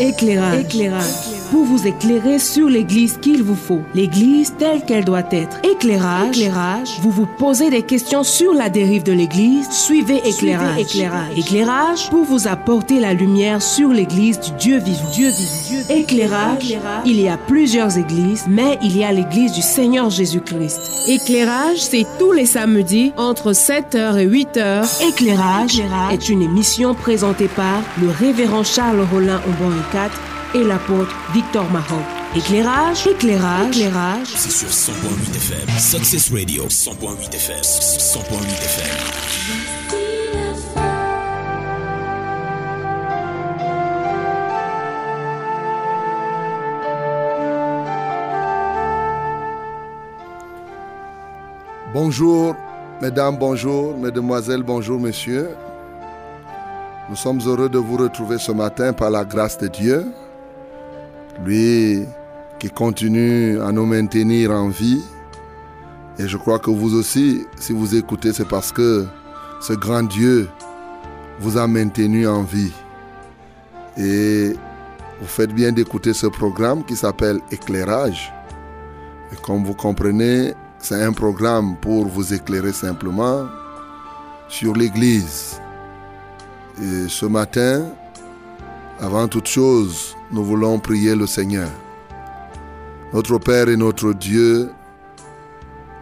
Éclairage. Pour vous éclairer sur l'église qu'il vous faut. L'église telle qu'elle doit être. Éclairage. Éclairage. Vous vous posez des questions sur la dérive de l'église. Suivez éclairage. éclairage. Éclairage pour vous apporter la lumière sur l'église du Dieu vivant. Dieu vivant. Éclairage. Il y a plusieurs églises, mais il y a l'église du Seigneur Jésus-Christ. Éclairage, c'est tous les samedis entre 7h et 8h. Éclairage est une émission présentée par le révérend Charles Rollin Aubon 4 et l'apôtre Victor Mahon. Éclairage, éclairage, éclairage. C'est sur 100.8 FM. Success Radio, 100.8 FM. 100.8 FM. Bonjour, mesdames, bonjour, mesdemoiselles, bonjour, messieurs. Nous sommes heureux de vous retrouver ce matin par la grâce de Dieu, lui qui continue à nous maintenir en vie. Et je crois que vous aussi, si vous écoutez, c'est parce que ce grand Dieu vous a maintenu en vie. Et vous faites bien d'écouter ce programme qui s'appelle Éclairage. Et comme vous comprenez, c'est un programme pour vous éclairer simplement sur l'Église. Et ce matin, avant toute chose, nous voulons prier le Seigneur. Notre Père et notre Dieu,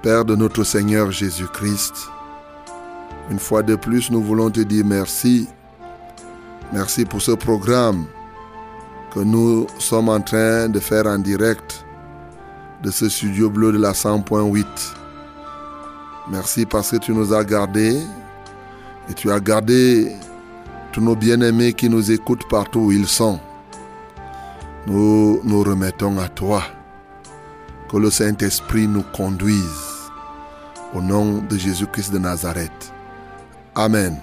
Père de notre Seigneur Jésus-Christ, une fois de plus, nous voulons te dire merci. Merci pour ce programme que nous sommes en train de faire en direct de ce studio bleu de la 100.8. Merci parce que tu nous as gardés et tu as gardé tous nos bien-aimés qui nous écoutent partout où ils sont. Nous nous remettons à toi. Que le Saint-Esprit nous conduise. Au nom de Jésus-Christ de Nazareth. Amen.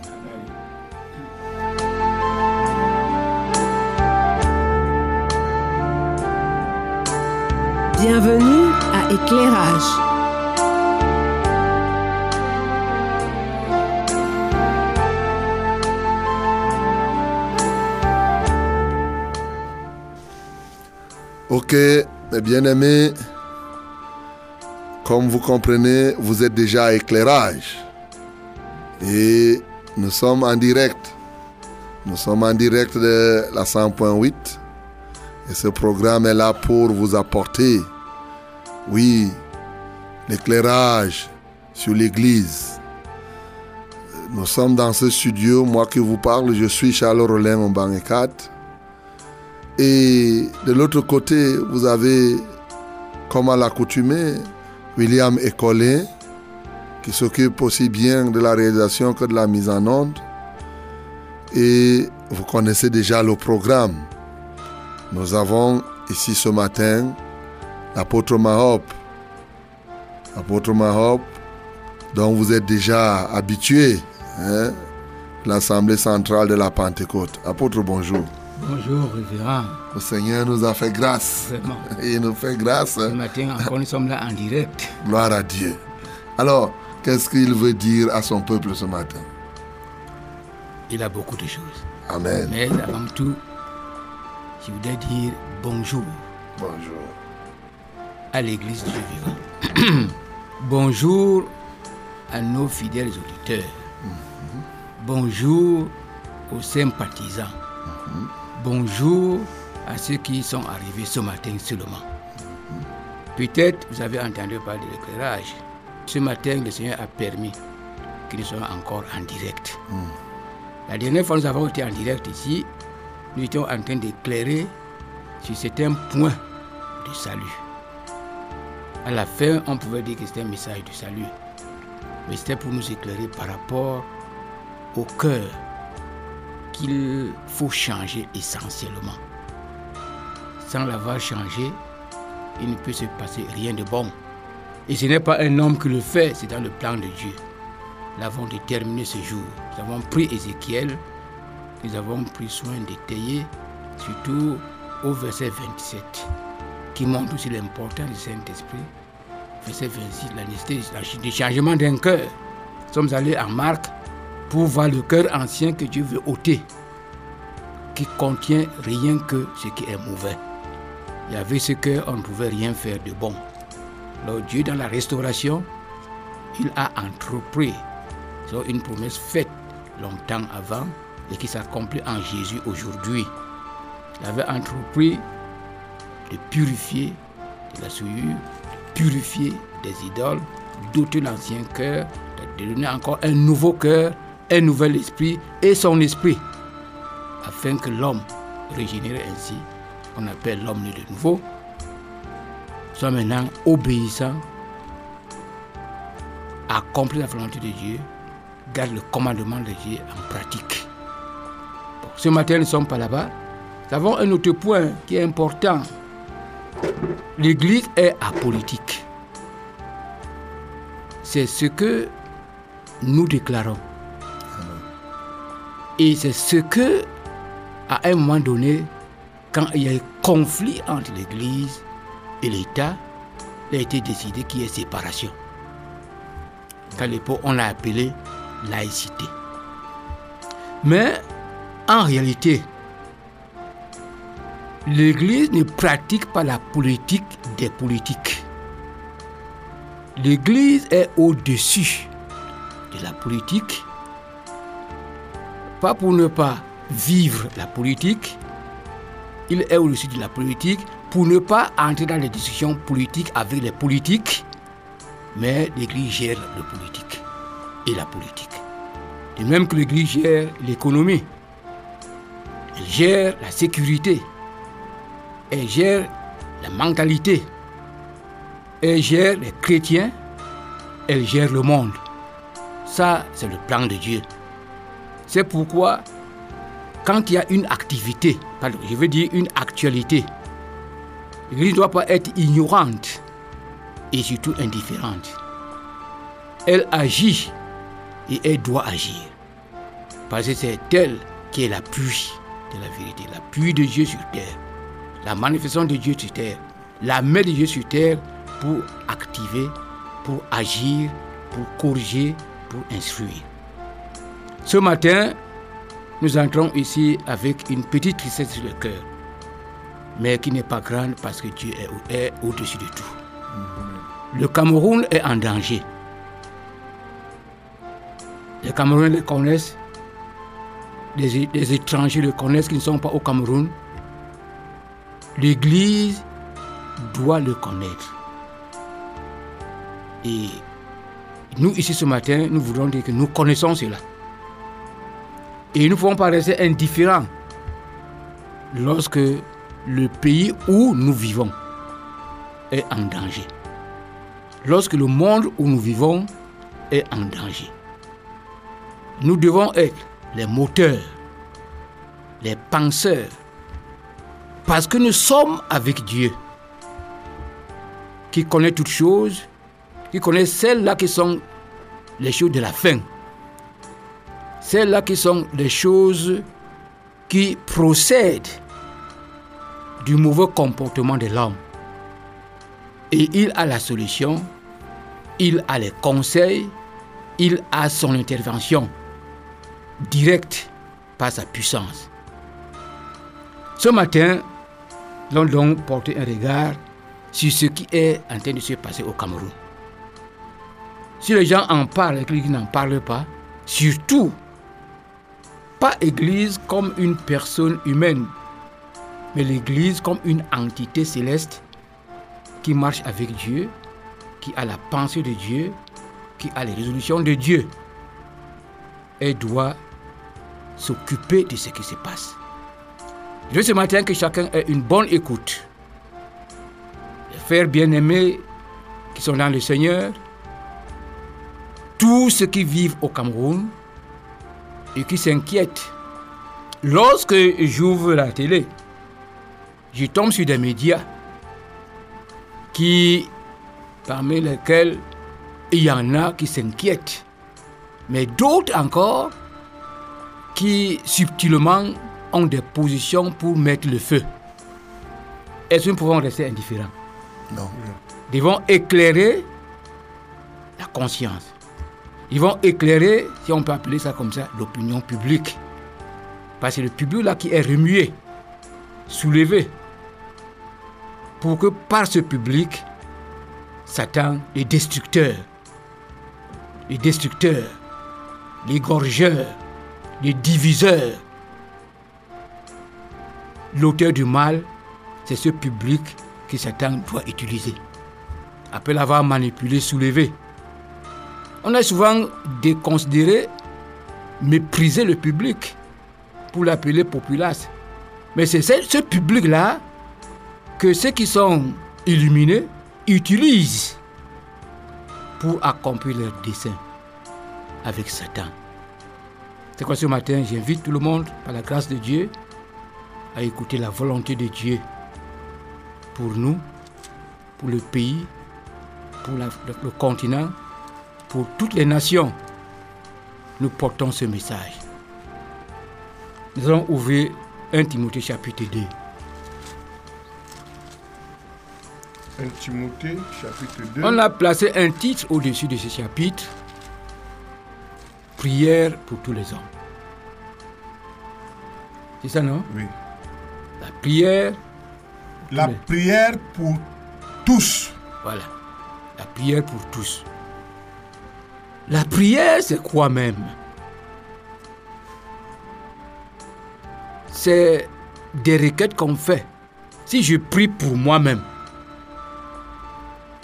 Bienvenue à Éclairage. Ok, mes bien-aimés, comme vous comprenez, vous êtes déjà à éclairage. Et nous sommes en direct. Nous sommes en direct de la 100.8. Et ce programme est là pour vous apporter, oui, l'éclairage sur l'Église. Nous sommes dans ce studio, moi qui vous parle, je suis Charles Rollin 4. Et de l'autre côté, vous avez, comme à l'accoutumée, William Ecolin, qui s'occupe aussi bien de la réalisation que de la mise en onde. Et vous connaissez déjà le programme. Nous avons ici ce matin l'apôtre Mahop. L'apôtre Mahop, dont vous êtes déjà habitué, hein, l'Assemblée centrale de la Pentecôte. Apôtre, bonjour. Bonjour, révérend. Le Seigneur nous a fait grâce. Vraiment. Il nous fait grâce. Ce matin encore, nous sommes là en direct. Gloire à Dieu. Alors, qu'est-ce qu'il veut dire à son peuple ce matin? Il a beaucoup de choses. Amen. Mais avant tout, je voudrais dire bonjour Bonjour. à l'Église du vivant. bonjour à nos fidèles auditeurs. Bonjour aux sympathisants. Bonjour à ceux qui sont arrivés ce matin seulement. Peut-être vous avez entendu parler de l'éclairage. Ce matin, le Seigneur a permis que nous soyons encore en direct. La dernière fois, nous avons été en direct ici. Nous étions en train d'éclairer sur certains points de salut. À la fin, on pouvait dire que c'était un message de salut. Mais c'était pour nous éclairer par rapport au cœur qu'il faut changer essentiellement. Sans l'avoir changé, il ne peut se passer rien de bon. Et ce n'est pas un homme qui le fait, c'est dans le plan de Dieu. Nous l'avons déterminé ce jour. Nous avons pris Ézéchiel, nous avons pris soin d'étayer, surtout au verset 27, qui montre aussi l'importance du Saint-Esprit. Verset 26, la nécessité du changement d'un cœur. Nous sommes allés en Marc pour voir le cœur ancien que Dieu veut ôter. qui contient rien que ce qui est mauvais. Il y avait ce qu'on ne pouvait rien faire de bon. Alors Dieu, dans la restauration, il a entrepris une promesse faite longtemps avant et qui s'accomplit en Jésus aujourd'hui. Il avait entrepris de purifier de la souillure, de purifier des idoles, d'ôter l'ancien cœur, de donner encore un nouveau cœur, un nouvel esprit et son esprit, afin que l'homme régénéré ainsi, qu'on appelle l'homme né de nouveau, soit maintenant obéissant, accomplit la volonté de Dieu, garde le commandement de Dieu en pratique. ce matin, nous ne sommes pas là-bas. Nous avons un autre point qui est important. L'Église est apolitique. C'est ce que nous déclarons. Et c'est ce que, à un moment donné, quand il y a un conflit entre l'Église et l'État, il a été décidé qu'il y ait séparation. Qu'à l'époque, on l'a appelé laïcité. Mais en réalité, l'Église ne pratique pas la politique des politiques. L'Église est au-dessus de la politique, pas pour ne pas vivre la politique, il est au-dessus de la politique pour ne pas entrer dans les discussions politiques avec les politiques, mais l'Église gère le politique et la politique. De même que l'Église gère l'économie, elle gère la sécurité, elle gère la mentalité, elle gère les chrétiens, elle gère le monde. Ça, c'est le plan de Dieu. C'est pourquoi, quand il y a une activité, je veux dire une actualité, l'Église ne doit pas être ignorante et surtout indifférente. Elle agit et elle doit agir. Parce que c'est elle qui est la pluie de la vérité, la pluie de Dieu sur terre, la manifestation de Dieu sur terre, la main de Dieu sur terre pour activer, pour agir, pour corriger, pour instruire. Ce matin, nous entrons ici avec une petite tristesse sur le cœur, mais qui n'est pas grande parce que Dieu est au-dessus de tout. Le Cameroun est en danger. Les Camerounais le connaissent, les, étrangers le connaissent qui ne sont pas au Cameroun. L'Église doit le connaître. Et nous, ici ce matin, nous voulons dire que nous connaissons cela. Et nous ne pouvons pas rester indifférents lorsque le pays où nous vivons est en danger. Lorsque le monde où nous vivons est en danger. Nous devons être les moteurs, les penseurs, parce que nous sommes avec Dieu, qui connaît toutes choses, qui connaît celles-là qui sont les choses de la fin, celles-là qui sont les choses qui procèdent du mauvais comportement de l'homme. Et il a la solution, il a les conseils, il a son intervention direct par sa puissance. Ce matin, allons donc porter un regard sur ce qui est en train de se passer au Cameroun. Si les gens en parlent et qu'ils n'en parlent pas, surtout, pas l'Église comme une personne humaine, mais l'Église comme une entité céleste qui marche avec Dieu, qui a la pensée de Dieu, qui a les résolutions de Dieu. Et doit s'occuper de ce qui se passe. Je veux ce matin que chacun ait une bonne écoute. Les frères bien-aimés qui sont dans le Seigneur, tous ceux qui vivent au Cameroun et qui s'inquiètent. Lorsque j'ouvre la télé, je tombe sur des médias qui, parmi lesquels il y en a qui s'inquiètent, mais d'autres encore qui subtilement ont des positions pour mettre le feu. Est-ce que nous pouvons rester indifférents? Non. Ils vont éclairer la conscience. Ils vont éclairer, si on peut appeler ça comme ça, l'opinion publique. Parce que le public là qui est remué, soulevé, pour que par ce public, Satan, les destructeurs, les destructeurs, les gorgeurs, les diviseurs, l'auteur du mal, c'est ce public que Satan doit utiliser. Après l'avoir manipulé, soulevé. On a souvent déconsidéré, méprisé le public pour l'appeler populace. Mais c'est ce public-là que ceux qui sont illuminés utilisent pour accomplir leur dessein avec Satan. C'est quoi ce matin, j'invite tout le monde, par la grâce de Dieu, à écouter la volonté de Dieu pour nous, pour le pays, pour le, continent, pour toutes les nations. Nous portons ce message. Nous allons ouvrir 1 Timothée chapitre 2. 1 Timothée chapitre 2. On a placé un titre au-dessus de ce chapitre. Prière pour tous les hommes. C'est ça, non? Oui. La prière. La prière pour tous. Voilà. La prière pour tous. La prière, c'est quoi même? C'est des requêtes qu'on fait. Si je prie pour moi-même,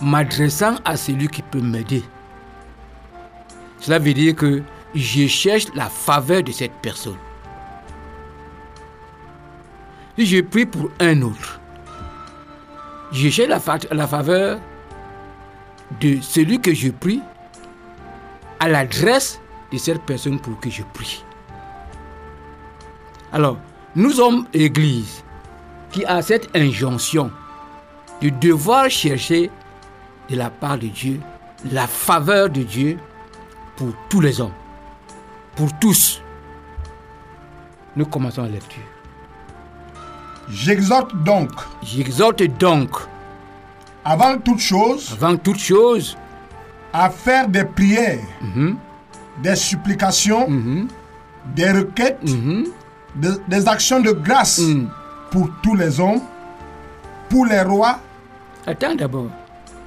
m'adressant à celui qui peut m'aider, cela veut dire que je cherche la faveur de cette personne. Si je prie pour un autre, je cherche la, faveur de celui que je prie à l'adresse de cette personne pour que je prie. Alors, nous sommes l'Église qui a cette injonction de devoir chercher de la part de Dieu la faveur de Dieu pour tous les hommes, pour tous. Nous commençons la lecture. J'exhorte donc. J'exhorte donc. Avant toute chose. Avant toute chose. À faire des prières, Mhm. des supplications, Mhm. des requêtes, Mhm. de- des actions de grâce Mhm. pour tous les hommes, pour les rois, Attends d'abord.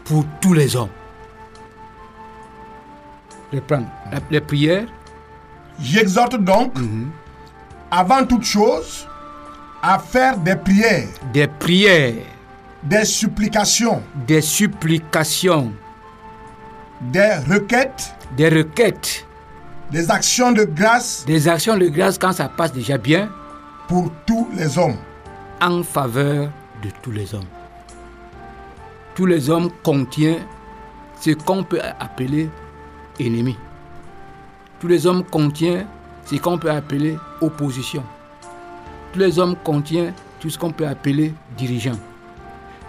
Pour tous les hommes. Reprends. La- Les prières. J'exhorte donc, avant toute chose, à faire des prières, Des prières. des supplications, Des supplications. Des requêtes, Des requêtes. des actions de grâce Des actions de grâce quand ça passe déjà bien. pour tous les hommes. En faveur de tous les hommes. Tous les hommes contient ce qu'on peut appeler ennemi. Tous les hommes contient ce qu'on peut appeler opposition. Tous les hommes contient tout ce qu'on peut appeler dirigeant.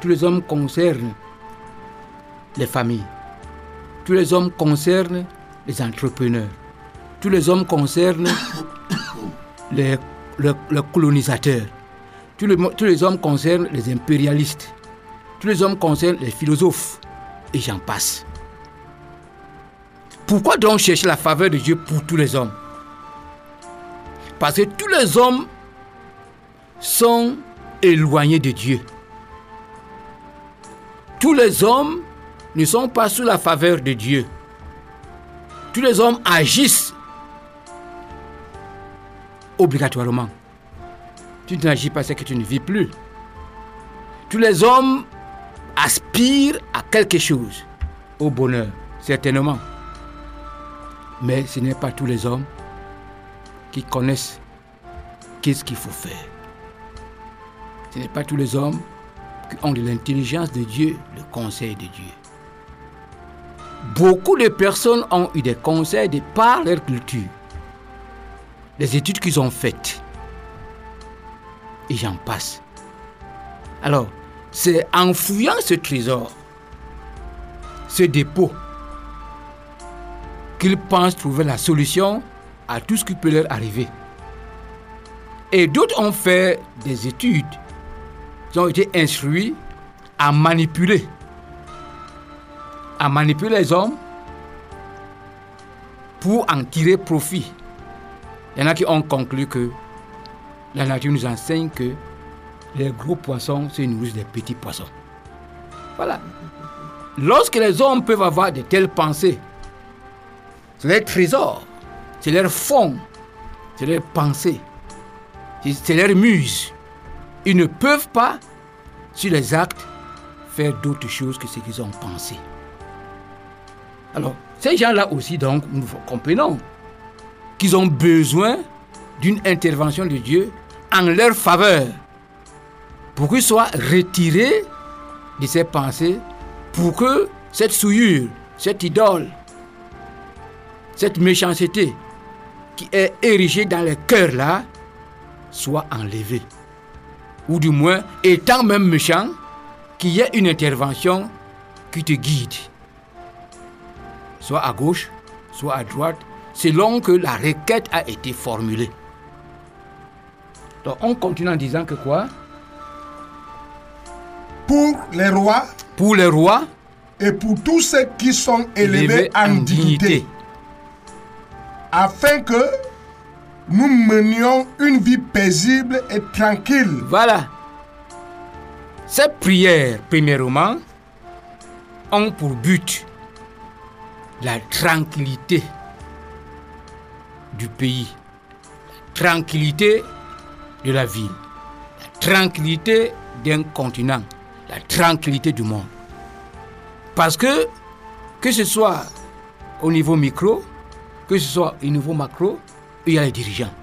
Tous les hommes concernent les familles. Tous les hommes concernent les entrepreneurs. Tous les hommes concernent les, colonisateurs. Tous les hommes concernent les impérialistes. Tous les hommes concernent les philosophes. Et j'en passe. Pourquoi donc chercher la faveur de Dieu pour tous les hommes? Parce que tous les hommes sont éloignés de Dieu. Tous les hommes ne sont pas sous la faveur de Dieu. Tous les hommes agissent obligatoirement. Tu n'agis pas ce que tu ne vis plus. Tous les hommes aspirent à quelque chose, au bonheur, certainement. Mais ce n'est pas tous les hommes qui connaissent qu'est-ce qu'il faut faire. Ce n'est pas tous les hommes qui ont de l'intelligence de Dieu, le conseil de Dieu. Beaucoup de personnes ont eu des conseils de par leur culture, les études qu'ils ont faites. Et j'en passe. Alors, c'est en fouillant ce trésor, ce dépôt, qu'ils pensent trouver la solution à tout ce qui peut leur arriver. Et d'autres ont fait des études, ils ont été instruits à manipuler, à manipuler les hommes pour en tirer profit. Il y en a qui ont conclu que la nature nous enseigne que les gros poissons se nourrissent des petits poissons. Voilà. Lorsque les hommes peuvent avoir de telles pensées, c'est leur trésor, c'est leur fond, c'est leur pensée, c'est leur muse. Ils ne peuvent pas, sur les actes, faire d'autres choses que ce qu'ils ont pensé. Alors, ces gens-là aussi, donc, nous comprenons qu'ils ont besoin d'une intervention de Dieu en leur faveur pour qu'ils soient retirés de ces pensées, pour que cette souillure, cette idole, cette méchanceté qui est érigée dans les cœurs là, soit enlevée. Ou du moins, étant même méchant, qu'il y ait une intervention qui te guide. Soit à gauche, soit à droite, selon que la requête a été formulée. Donc on continue en disant que quoi? Pour les rois Pour les rois et pour tous ceux qui sont élevés, en, dignité, afin que nous menions une vie paisible et tranquille. Voilà. Ces prières, premièrement, ont pour but la tranquillité du pays, la tranquillité de la ville, la tranquillité d'un continent, la tranquillité du monde. Parce que, que ce soit au niveau micro, que ce soit au niveau macro, il y a les dirigeants.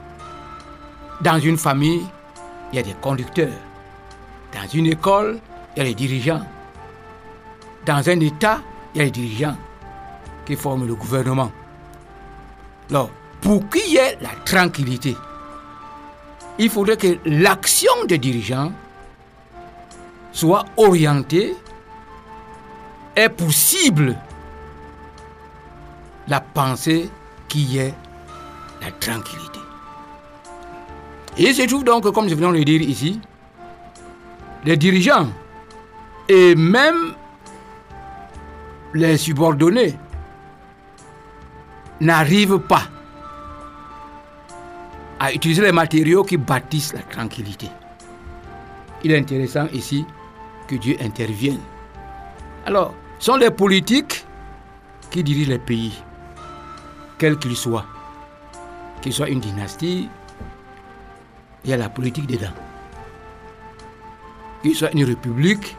Dans une famille, il y a des conducteurs. Dans une école, il y a les dirigeants. Dans un État, il y a les dirigeants qui forment le gouvernement. Alors, pour qu'il y ait la tranquillité, il faudrait que l'action des dirigeants soit orientée et pour cible la pensée qui est la tranquillité. Et il se trouve donc, comme je viens de le dire ici, les dirigeants et même les subordonnés n'arrivent pas à utiliser les matériaux qui bâtissent la tranquillité. Il est intéressant ici que Dieu intervienne. Alors, ce sont les politiques qui dirigent les pays, quels qu'ils soient. Qu'il soit une dynastie, il y a la politique dedans. Qu'il soit une république,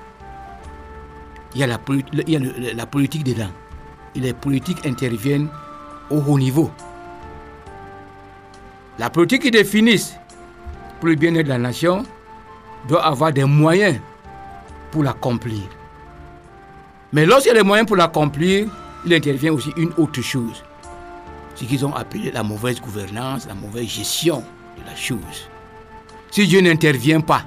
il y a la, il y a la politique dedans. Et les politiques interviennent au haut niveau. La politique qui définissent pour le bien-être de la nation doit avoir des moyens pour l'accomplir. Mais lorsqu'il y a les moyens pour l'accomplir, il intervient aussi une autre chose. Ce qu'ils ont appelé la mauvaise gouvernance, la mauvaise gestion de la chose. Si Dieu n'intervient pas,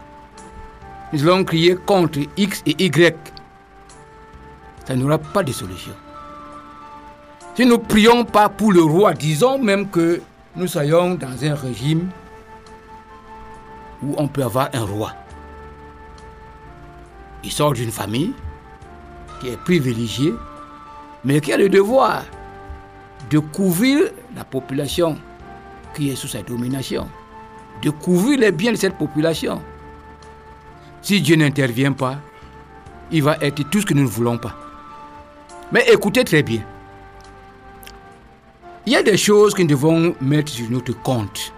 nous allons crier contre X et Y. Ça n'aura pas de solution. Si nous prions pas pour le roi, disons même que nous soyons dans un régime où on peut avoir un roi. Il sort d'une famille qui est privilégiée, mais qui a le devoir de couvrir la population qui est sous sa domination, de couvrir les biens de cette population. Si Dieu n'intervient pas, il va être tout ce que nous ne voulons pas. Mais écoutez très bien. Il y a des choses que nous devons mettre sur notre compte.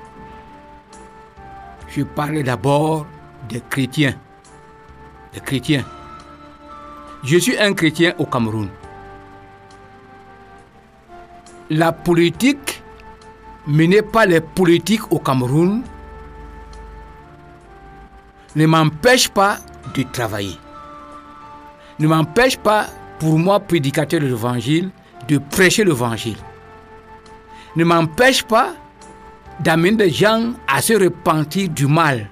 Je parle d'abord des chrétiens. Des chrétiens. Je suis un chrétien au Cameroun. La politique menée par les politiques au Cameroun ne m'empêche pas de travailler. Ne m'empêche pas, pour moi, prédicateur de l'évangile, de prêcher l'évangile. Ne m'empêche pas d'amener des gens à se repentir du mal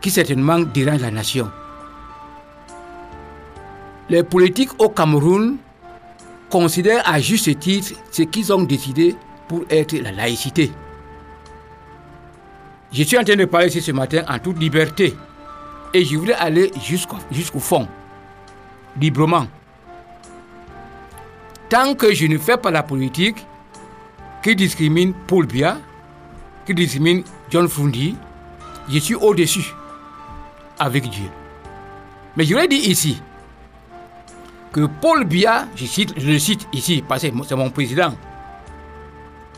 qui certainement dérange la nation. Les politiques au Cameroun considèrent à juste titre ce qu'ils ont décidé pour être la laïcité. Je suis en train de parler ici ce matin en toute liberté et je voudrais aller jusqu'au fond, librement. Tant que je ne fais pas la politique qui discrimine Paul Biya, qui discrimine John Fundi, je suis au-dessus avec Dieu. Mais je l'ai dit ici que Paul Biya, je, cite, je le cite ici parce que c'est mon président,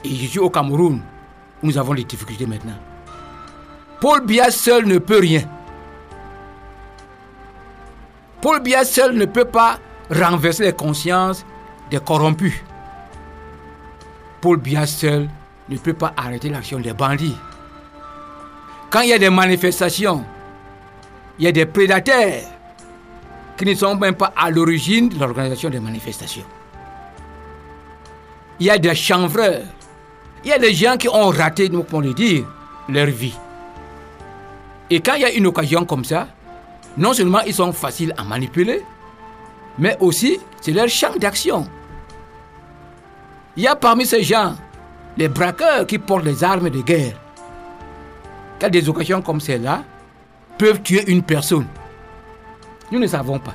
et je suis au Cameroun, où nous avons des difficultés maintenant. Paul Biya seul ne peut rien. Paul Biya seul ne peut pas renverser les consciences des corrompus. Paul Biya seul ne peut pas arrêter l'action des bandits. Quand il y a des manifestations, il y a des prédateurs qui ne sont même pas à l'origine de l'organisation des manifestations. Il y a des chanvreurs, il y a des gens qui ont raté, nous pouvons le dire, leur vie. Et quand il y a une occasion comme ça, non seulement ils sont faciles à manipuler, mais aussi c'est leur champ d'action. Il y a parmi ces gens les braqueurs qui portent les armes de guerre. Quand des occasions comme celle-là peuvent tuer une personne, nous ne savons pas.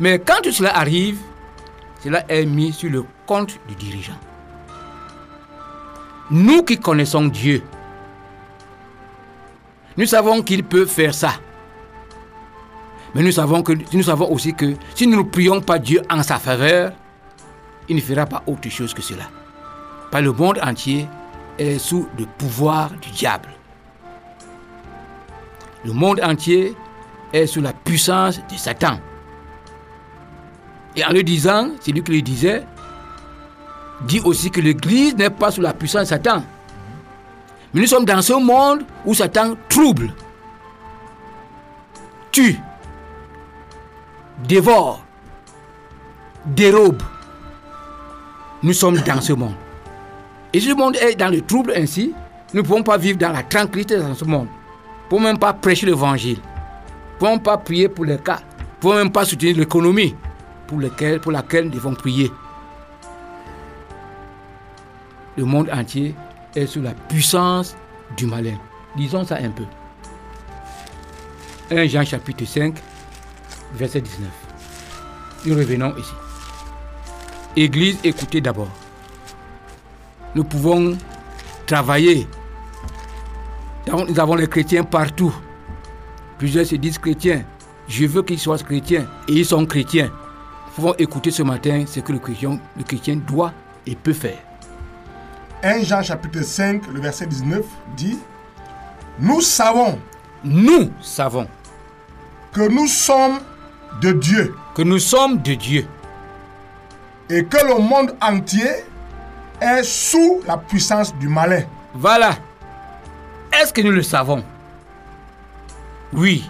Mais quand tout cela arrive, cela est mis sur le compte du dirigeant. Nous qui connaissons Dieu, nous savons qu'il peut faire ça. Mais nous savons, que, nous savons aussi que si nous ne prions pas Dieu en sa faveur, il ne fera pas autre chose que cela. Pas le monde entier est sous le pouvoir du diable. Le monde entier est sous la puissance de Satan. Et en le disant, c'est lui qui le disait, dit aussi que l'Église n'est pas sous la puissance de Satan. Mais nous sommes dans ce monde où Satan trouble, tue, dévore, dérobe. Nous sommes dans ce monde. Et si le monde est dans le trouble ainsi, nous ne pouvons pas vivre dans la tranquillité dans ce monde. Nous ne pouvons même pas prêcher l'évangile. Nous ne pouvons pas prier pour les cas. Nous ne pouvons même pas soutenir l'économie pour, laquelle nous devons prier. Le monde entier est sous la puissance du malin. Disons ça un peu. 1 Jean chapitre 5, verset 19. Nous revenons ici. Église, écoutez d'abord. Nous pouvons travailler. Nous avons les chrétiens partout. Plusieurs se disent chrétiens. Je veux qu'ils soient chrétiens. Et ils sont chrétiens. Nous pouvons écouter ce matin ce que le chrétien, le chrétien doit et peut faire. 1 Jean chapitre 5, le verset 19 dit, Nous savons, Nous savons que nous sommes de Dieu que nous sommes de Dieu et que le monde entier est sous la puissance du malin. Voilà. Est-ce que nous le savons? Oui,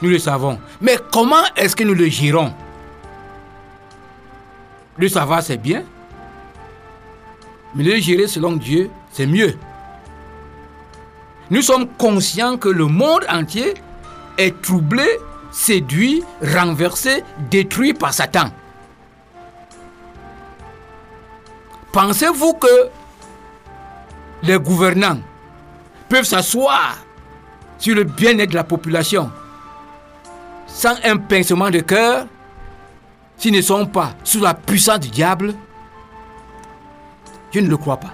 nous le savons. Mais comment est-ce que nous le gérons? Le savoir, c'est bien. Mais le gérer selon Dieu, c'est mieux. Nous sommes conscients que le monde entier est troublé, séduit, renversé, détruit par Satan. Pensez-vous que les gouvernants peuvent s'asseoir sur le bien-être de la population sans un pincement de cœur s'ils ne sont pas sous la puissance du diable? Je ne le crois pas.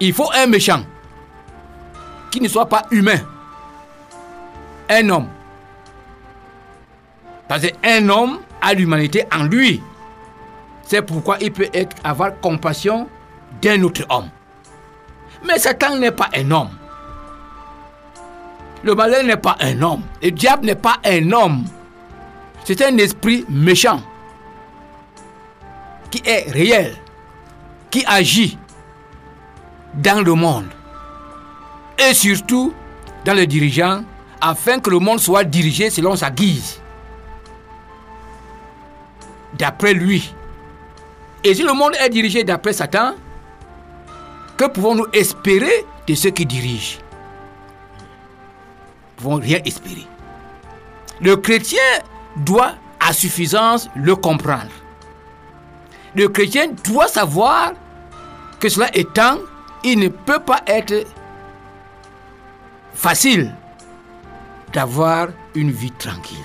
Il faut un méchant qui ne soit pas humain. Un homme. Parce qu'un homme a l'humanité en lui. C'est pourquoi il peut être, avoir compassion d'un autre homme. Mais Satan n'est pas un homme. Le malin n'est pas un homme. Le diable n'est pas un homme. C'est un esprit méchant qui est réel, qui agit dans le monde et surtout dans les dirigeants afin que le monde soit dirigé selon sa guise. D'après lui. Et si le monde est dirigé d'après Satan, que pouvons-nous espérer de ceux qui dirigent? Nous ne pouvons rien espérer? Le chrétien doit à suffisance le comprendre. Le chrétien doit savoir que cela étant, il ne peut pas être facile d'avoir une vie tranquille.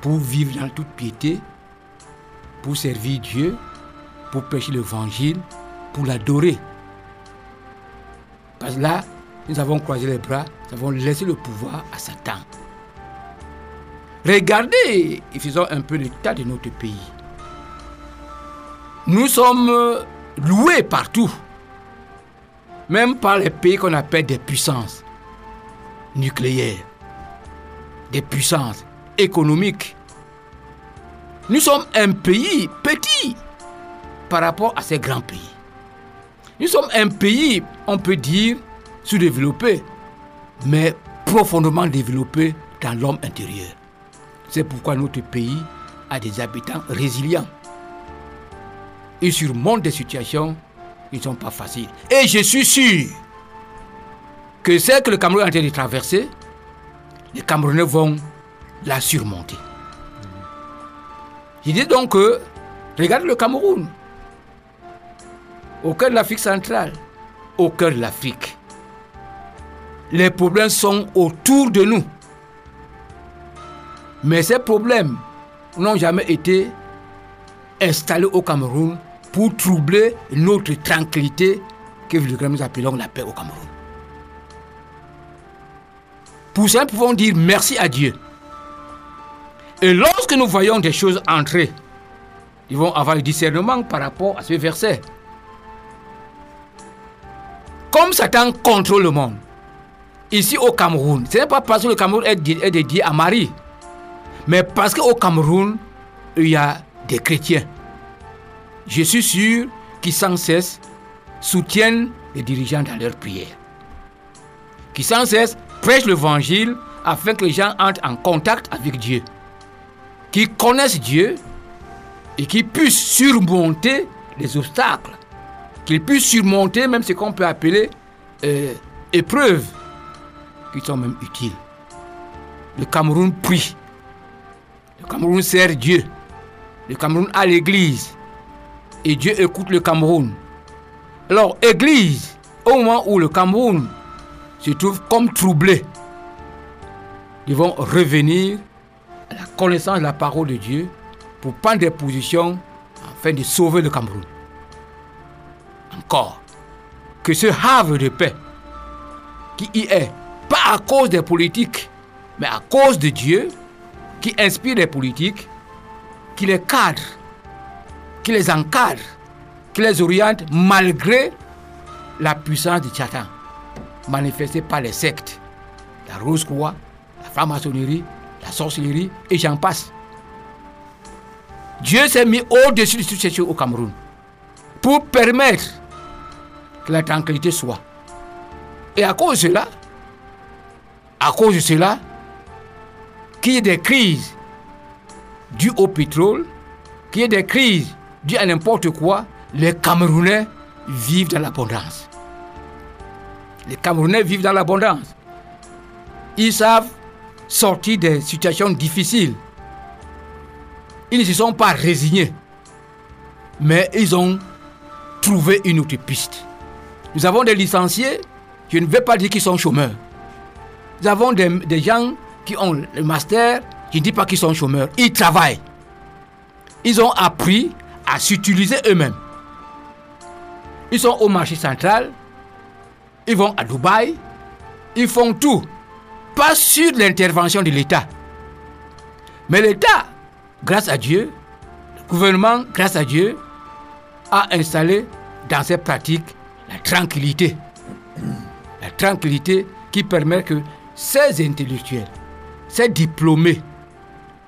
Pour vivre dans toute piété, pour servir Dieu, pour prêcher l'évangile, pour l'adorer. Parce que là, nous avons croisé les bras, nous avons laissé le pouvoir à Satan. Regardez et faisons un peu l'état de notre pays. Nous sommes loués partout, même par les pays qu'on appelle des puissances nucléaires, des puissances économiques. Nous sommes un pays petit par rapport à ces grands pays. Nous sommes un pays, on peut dire, sous-développé, mais profondément développé dans l'homme intérieur. C'est pourquoi notre pays a des habitants résilients. Ils surmontent des situations qui ne sont pas faciles. Et je suis sûr que ce que le Cameroun est en train de traverser, les Camerounais vont la surmonter. Je dis donc que, regarde le Cameroun, au cœur de l'Afrique centrale, au cœur de l'Afrique. Les problèmes sont autour de nous. Mais ces problèmes n'ont jamais été installés au Cameroun pour troubler notre tranquillité que nous appelons la paix au Cameroun. Pour ça, nous pouvons dire merci à Dieu. Et lorsque nous voyons des choses entrer, ils vont avoir le discernement par rapport à ce verset. Comme Satan contrôle le monde, ici au Cameroun, ce n'est pas parce que le Cameroun est dédié à Marie, mais parce qu'au Cameroun, il y a des chrétiens. Je suis sûr qui sans cesse soutiennent les dirigeants dans leurs prières. Qui sans cesse prêchent l'évangile afin que les gens entrent en contact avec Dieu. Qui connaissent Dieu et qui puissent surmonter les obstacles. Qu'ils puissent surmonter même ce qu'on peut appeler euh, épreuves qui sont même utiles. Le Cameroun prie. Le Cameroun sert Dieu. Le Cameroun a l'église. Et Dieu écoute le Cameroun. Alors, église, au moment où le Cameroun se trouve comme troublé, ils vont revenir à la parole de Dieu pour prendre des positions afin de sauver le Cameroun. Encore, que ce havre de paix qui y est, pas à cause des politiques, mais à cause de Dieu, qui inspire les politiques, qui les cadre, qui les encadre, qui les oriente malgré la puissance du Tchatan, manifestée par les sectes, la rose-croix, la franc-maçonnerie, la sorcellerie, et j'en passe. Dieu s'est mis au-dessus de toutes ces choses au Cameroun pour permettre que la tranquillité soit. Et à cause de cela, à cause de cela, qu'il y ait des crises dues au pétrole, qu'il y ait des crises dues à n'importe quoi, les Camerounais vivent dans l'abondance. Les Camerounais vivent dans l'abondance. Ils savent sortir des situations difficiles. Ils ne se sont pas résignés, mais ils ont trouvé une autre piste. Nous avons des licenciés, je ne vais pas dire qu'ils sont chômeurs. Nous avons des gens qui ont le master, je ne dis pas qu'ils sont chômeurs, ils travaillent. Ils ont appris à s'utiliser eux-mêmes. Ils sont au marché central, ils vont à Dubaï, ils font tout. Pas sur l'intervention de l'État. Mais l'État, grâce à Dieu, le gouvernement, grâce à Dieu, a installé dans ses pratiques la tranquillité. La tranquillité qui permet que ces intellectuels, ces diplômés,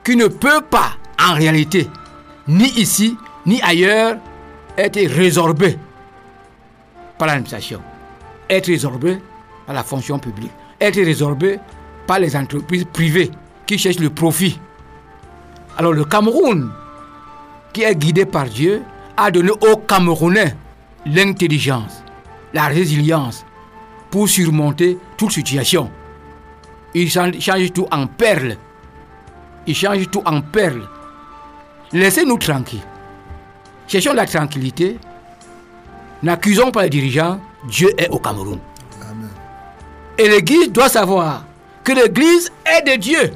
qui ne peuvent pas, en réalité, ni ici, ni ailleurs, être résorbés par l'administration, être résorbés par la fonction publique, être résorbés par les entreprises privées qui cherchent le profit. Alors le Cameroun, qui est guidé par Dieu, a donné aux Camerounais l'intelligence, la résilience pour surmonter toute situation. Il change tout en perles. Il change tout en perles. Laissez-nous tranquilles. Cherchons la tranquillité. N'accusons pas les dirigeants. Dieu est au Cameroun. Et l'Église doit savoir que l'Église est de Dieu.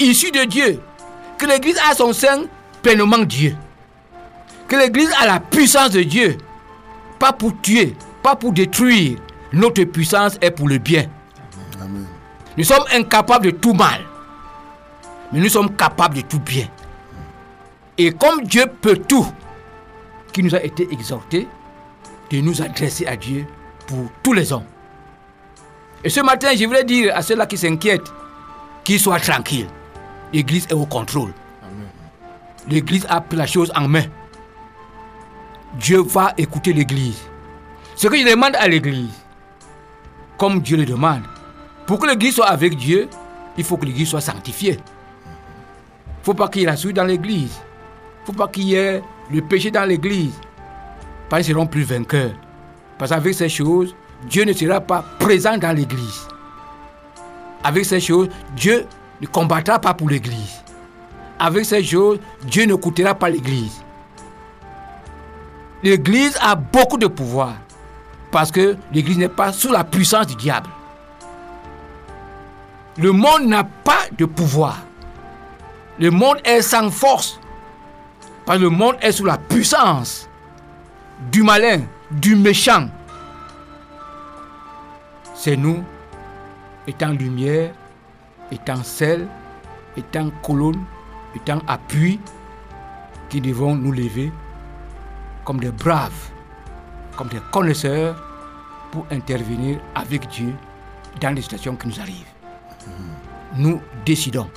Issue de Dieu. Que l'Église a son sein pleinement Dieu. Que l'Église a la puissance de Dieu. Pas pour tuer, pas pour détruire. Notre puissance est pour le bien. Amen. Nous sommes incapables de tout mal. Mais nous sommes capables de tout bien. Et comme Dieu peut tout, qui nous a été exhorté de nous adresser à Dieu pour tous les hommes. Et ce matin, je voulais dire à ceux-là qui s'inquiètent qu'ils soient tranquilles. L'Église est au contrôle. L'Église a pris la chose en main. Dieu va écouter l'Église. Ce que je demande à l'Église, comme Dieu le demande, pour que l'Église soit avec Dieu, il faut que l'Église soit sanctifiée. Il ne faut pas qu'il y ait la souille dans l'Église. Il ne faut pas qu'il y ait le péché dans l'Église. Parce qu'ils seront plus vainqueurs. Parce qu'avec ces choses, Dieu ne sera pas présent dans l'Église. Avec ces choses, Dieu ne combattra pas pour l'Église. Avec ces choses, Dieu ne coûtera pas l'Église. L'Église a beaucoup de pouvoir parce que l'Église n'est pas sous la puissance du diable. Le monde n'a pas de pouvoir. Le monde est sans force. Parce que le monde est sous la puissance du malin, du méchant. C'est nous, étant lumière, étant sel, étant colonne, étant appui, qui devons nous lever comme des braves, comme des connaisseurs pour intervenir avec Dieu dans les situations qui nous arrivent. Nous décidons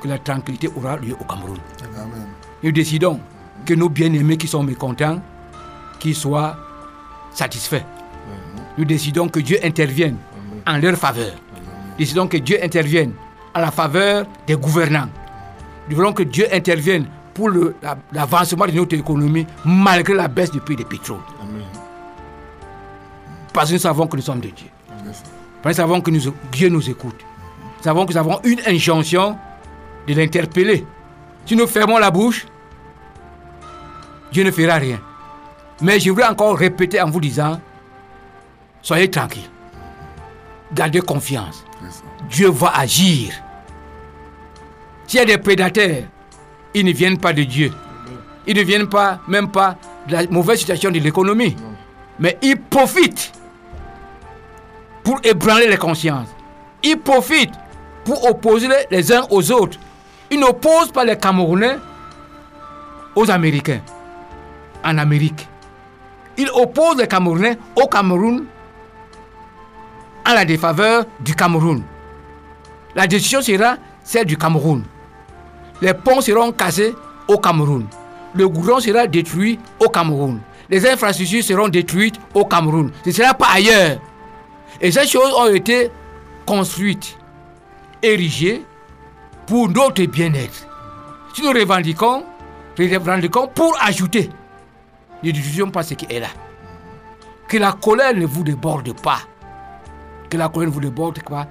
que la tranquillité aura lieu au Cameroun. Amen. Nous décidons que nos bien-aimés qui sont mécontents, qu'ils soient satisfaits. Nous décidons que Dieu intervienne en leur faveur. Nous décidons que Dieu intervienne à la faveur des gouvernants. Nous voulons que Dieu intervienne pour la- l'avancement de notre économie malgré la baisse du prix du pétrole. Parce que nous savons que nous sommes de Dieu. Parce que nous savons que nous- Dieu nous écoute. Nous savons que nous avons une injonction de l'interpeller. Si nous fermons la bouche, Dieu ne fera rien. Mais je voudrais encore répéter en vous disant, soyez tranquilles. Gardez confiance. Dieu va agir. S'il y a des prédateurs, ils ne viennent pas de Dieu. Ils ne viennent pas, même pas de la mauvaise situation de l'économie. Mais ils profitent pour ébranler les consciences. Ils profitent pour opposer les- les uns aux autres. Ils n'opposent pas les Camerounais aux Américains en Amérique. Ils opposent les Camerounais au Cameroun la défaveur du Cameroun. La décision sera celle du Cameroun. Les ponts seront cassés au Cameroun. Le goudron sera détruit au Cameroun. Les infrastructures seront détruites au Cameroun. Ce ne sera pas ailleurs. Et ces choses ont été construites, érigées pour notre bien-être. Si nous revendiquons, revendiquons pour ajouter, ne disons pas ce qui est là. Que la colère ne vous déborde pas. Que la colère ne vous déborde pas.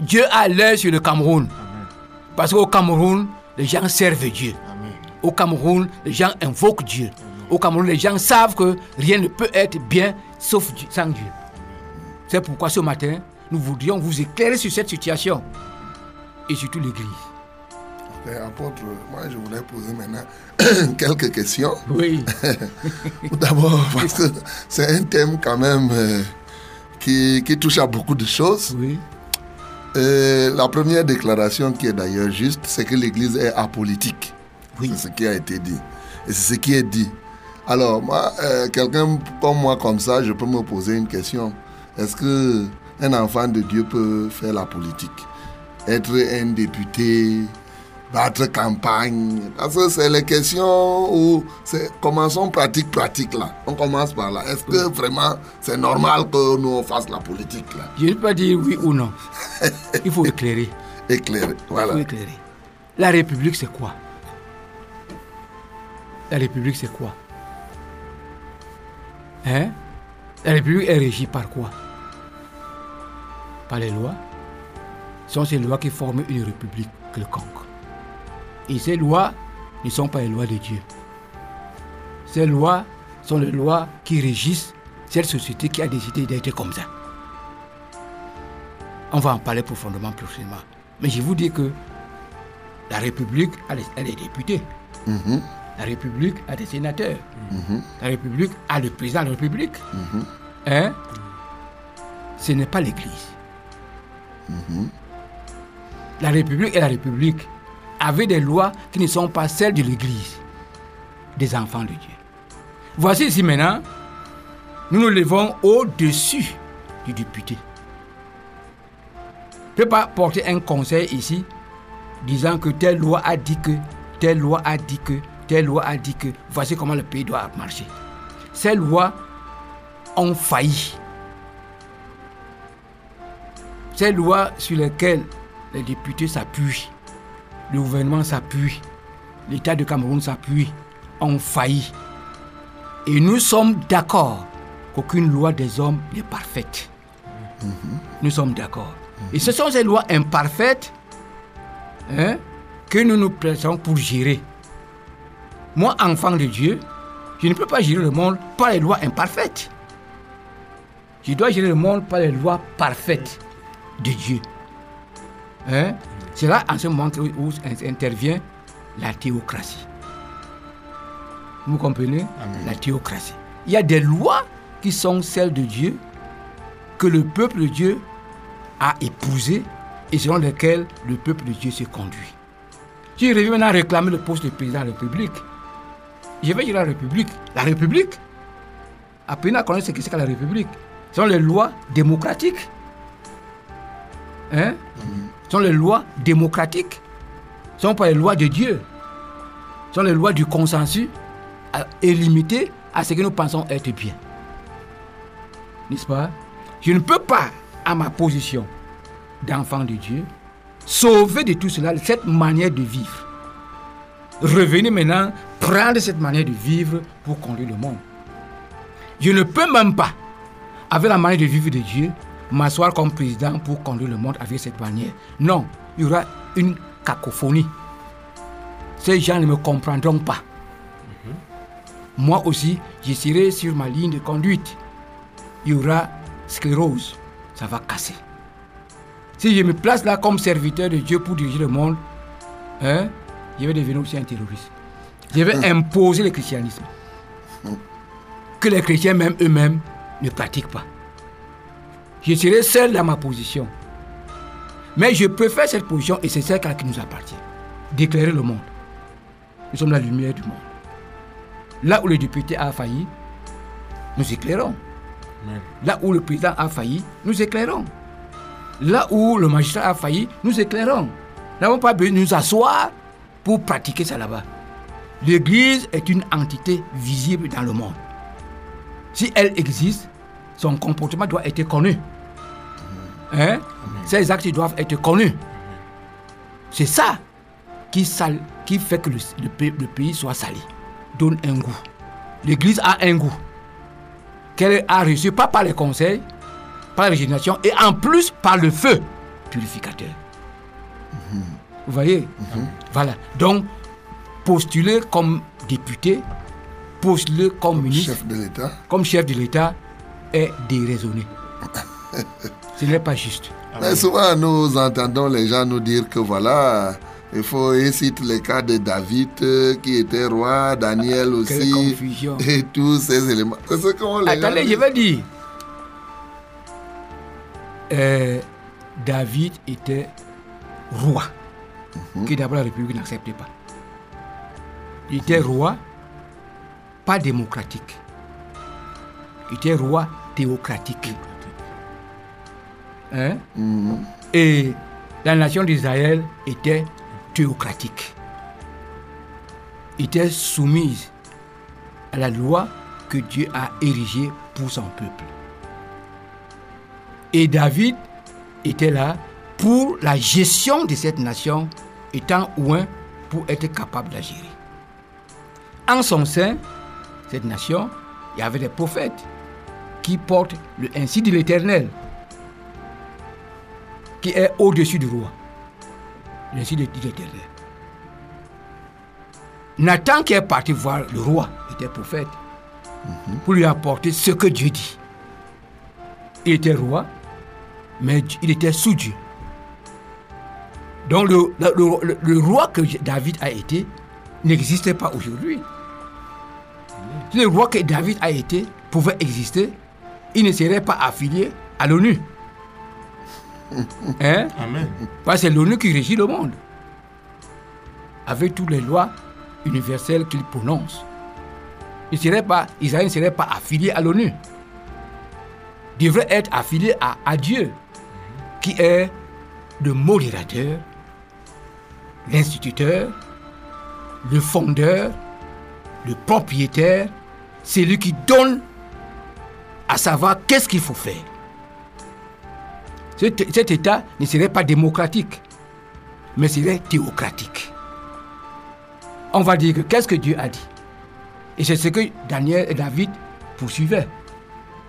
Dieu a l'œil sur le Cameroun. Parce qu'au Cameroun, les gens servent Dieu. Au Cameroun, les gens invoquent Dieu. Au Cameroun, les gens savent que rien ne peut être bien sauf Dieu- sans Dieu. C'est pourquoi ce matin, nous voudrions vous éclairer sur cette situation. Et surtout l'Église. Mais apôtre, moi je voulais poser maintenant quelques questions. Oui. D'abord, parce que c'est un thème quand même euh, qui, qui touche à beaucoup de choses. Oui. Euh, la première déclaration qui est d'ailleurs juste, c'est que l'Église est apolitique. Oui. C'est ce qui a été dit. Et c'est ce qui est dit. Alors, moi, euh, quelqu'un comme moi, comme ça, je peux me poser une question. Est-ce que un enfant de Dieu peut faire la politique? Être un député battre campagne Parce que c'est les questions où... c'est- Commençons pratique, pratique là. On commence par là. Est-ce que vraiment c'est normal que nous on fasse la politique là? Je ne peux pas dire oui ou non. Il faut éclairer. Éclairer. Il Voilà. faut éclairer. La République, c'est quoi? La République, c'est quoi? Hein? La République est régie par quoi? Par les lois. Ce sont ces lois qui forment une République quelconque. Et ces lois ne sont pas les lois de Dieu. Ces lois sont les lois qui régissent cette société qui a décidé d'être comme ça. On va en parler profondément prochainement. Mais je vous dis que la République a les députés. La République a des sénateurs. La République a le président de la République. Hein? Ce n'est pas l'Église. La République et la République avaient des lois qui ne sont pas celles de l'Église, des enfants de Dieu. Voici ici maintenant, nous nous levons au-dessus du député. Je ne peux pas porter un conseil ici disant que telle loi a dit que, telle loi a dit que, telle loi a dit que, voici comment le pays doit marcher. Ces lois ont failli. Ces lois sur lesquelles les députés s'appuient, le gouvernement s'appuie, l'État de Cameroun s'appuie, ont failli. Et nous sommes d'accord qu'aucune loi des hommes n'est parfaite. Nous sommes d'accord. Et ce sont ces lois imparfaites hein, que nous nous prêtons pour gérer. Moi, enfant de Dieu, je ne peux pas gérer le monde par les lois imparfaites. Je dois gérer le monde par les lois parfaites de Dieu. Hein? C'est là, en ce moment, où intervient la théocratie. Vous comprenez? La théocratie. Il y a des lois qui sont celles de Dieu, que le peuple de Dieu a épousées et selon lesquelles le peuple de Dieu se conduit. Si je reviens maintenant à réclamer le poste de président de la République, je vais dire la République. La République, apprenez à connaître ce que c'est que la République. Ce sont les lois démocratiques. Hein? Sont les lois démocratiques. Ce sont pas les lois de Dieu. Ce sont les lois du consensus et limitées à ce que nous pensons être bien. N'est-ce pas? Je ne peux pas, à ma position d'enfant de Dieu, sauver de tout cela cette manière de vivre. Revenez maintenant, prendre cette manière de vivre pour conduire le monde. Je ne peux même pas, avec la manière de vivre de Dieu, m'asseoir comme président pour conduire le monde avec cette manière. Non, il y aura une cacophonie. Ces gens ne me comprendront pas. Moi aussi, je serai sur ma ligne de conduite. Il y aura sclérose. Ça va casser. Si je me place là comme serviteur de Dieu pour diriger le monde, hein, je vais devenir aussi un terroriste. Je vais imposer le christianisme. Que les chrétiens même eux-mêmes ne pratiquent pas. Je serai seul dans ma position. Mais je préfère cette position et c'est celle qui nous appartient. D'éclairer le monde. Nous sommes la lumière du monde. Là où le député a failli, nous éclairons. Là où le président a failli, nous éclairons. Là où le magistrat a failli, nous éclairons. Nous n'avons pas besoin de nous asseoir pour pratiquer ça là-bas. L'Église est une entité visible dans le monde. Si elle existe, son comportement doit être connu. Hein? Ses actes doivent être connus. C'est ça qui, sale- qui fait que le, le pays- le pays soit sali. Donne un goût. L'Église a un goût qu'elle a reçu pas par les conseils, par la régénération et en plus par le feu purificateur. Vous voyez? Voilà. Donc, postuler comme député, postuler comme ministre, Chef de l'État. comme chef de l'État est déraisonné. Ce n'est pas juste. Mais souvent, nous entendons les gens nous dire que voilà, il faut il cite les cas de David euh, qui était roi, Daniel Quelle aussi, et tous ces éléments. C'est ce qu'on les gens Attendez, je vais dire. Euh, David était roi, que d'abord la République n'acceptait pas. Il était roi, pas démocratique. Il était roi théocratique. Hein? Et la nation d'Israël était théocratique. Était soumise à la loi que Dieu a érigée pour son peuple. Et David était là pour la gestion de cette nation, étant loin pour être capable gérer. En son sein, cette nation, il y avait des prophètes qui portent le ainsi de l'Éternel, qui est au-dessus du roi. L'Éternel. Nathan qui est parti voir le roi, était prophète, pour lui apporter ce que Dieu dit. Il était roi, mais il était sous Dieu. Donc le, le- le- le roi que David a été n'existait pas aujourd'hui. Si le roi que David a été pouvait exister, il ne serait pas affilié à l'ONU. Hein? Amen. Parce que c'est l'ONU qui régit le monde. Avec toutes les lois universelles qu'il prononce. Il serait pas, Israël ne serait pas affilié à l'ONU. Il devrait être affilié à, à Dieu, qui est le modérateur, l'instituteur, le fondeur, le propriétaire, c'est lui qui donne à savoir qu'est-ce qu'il faut faire. Cet, cet État ne serait pas démocratique, mais serait théocratique. On va dire que qu'est-ce que Dieu a dit? Et c'est ce que Daniel et David poursuivaient.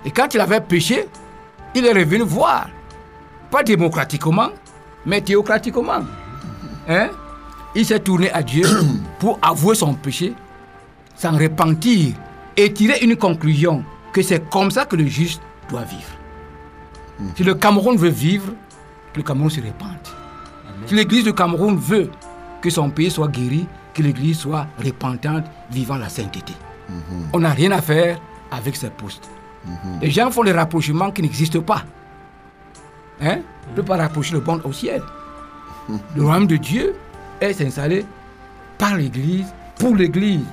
Et quand il avait péché, il est revenu voir, pas démocratiquement, mais théocratiquement. Hein? Il s'est tourné à Dieu pour avouer son péché, s'en repentir et tirer une conclusion que c'est comme ça que le juste doit vivre. Si le Cameroun veut vivre, que le Cameroun se répande. Si l'Église du Cameroun veut que son pays soit guéri, que l'Église soit repentante, vivant la sainteté. On n'a rien à faire avec ces postes. Les gens font des rapprochements qui n'existent pas. Hein? On ne peut pas rapprocher le monde au ciel. Le royaume de Dieu est installé par l'Église, pour l'Église,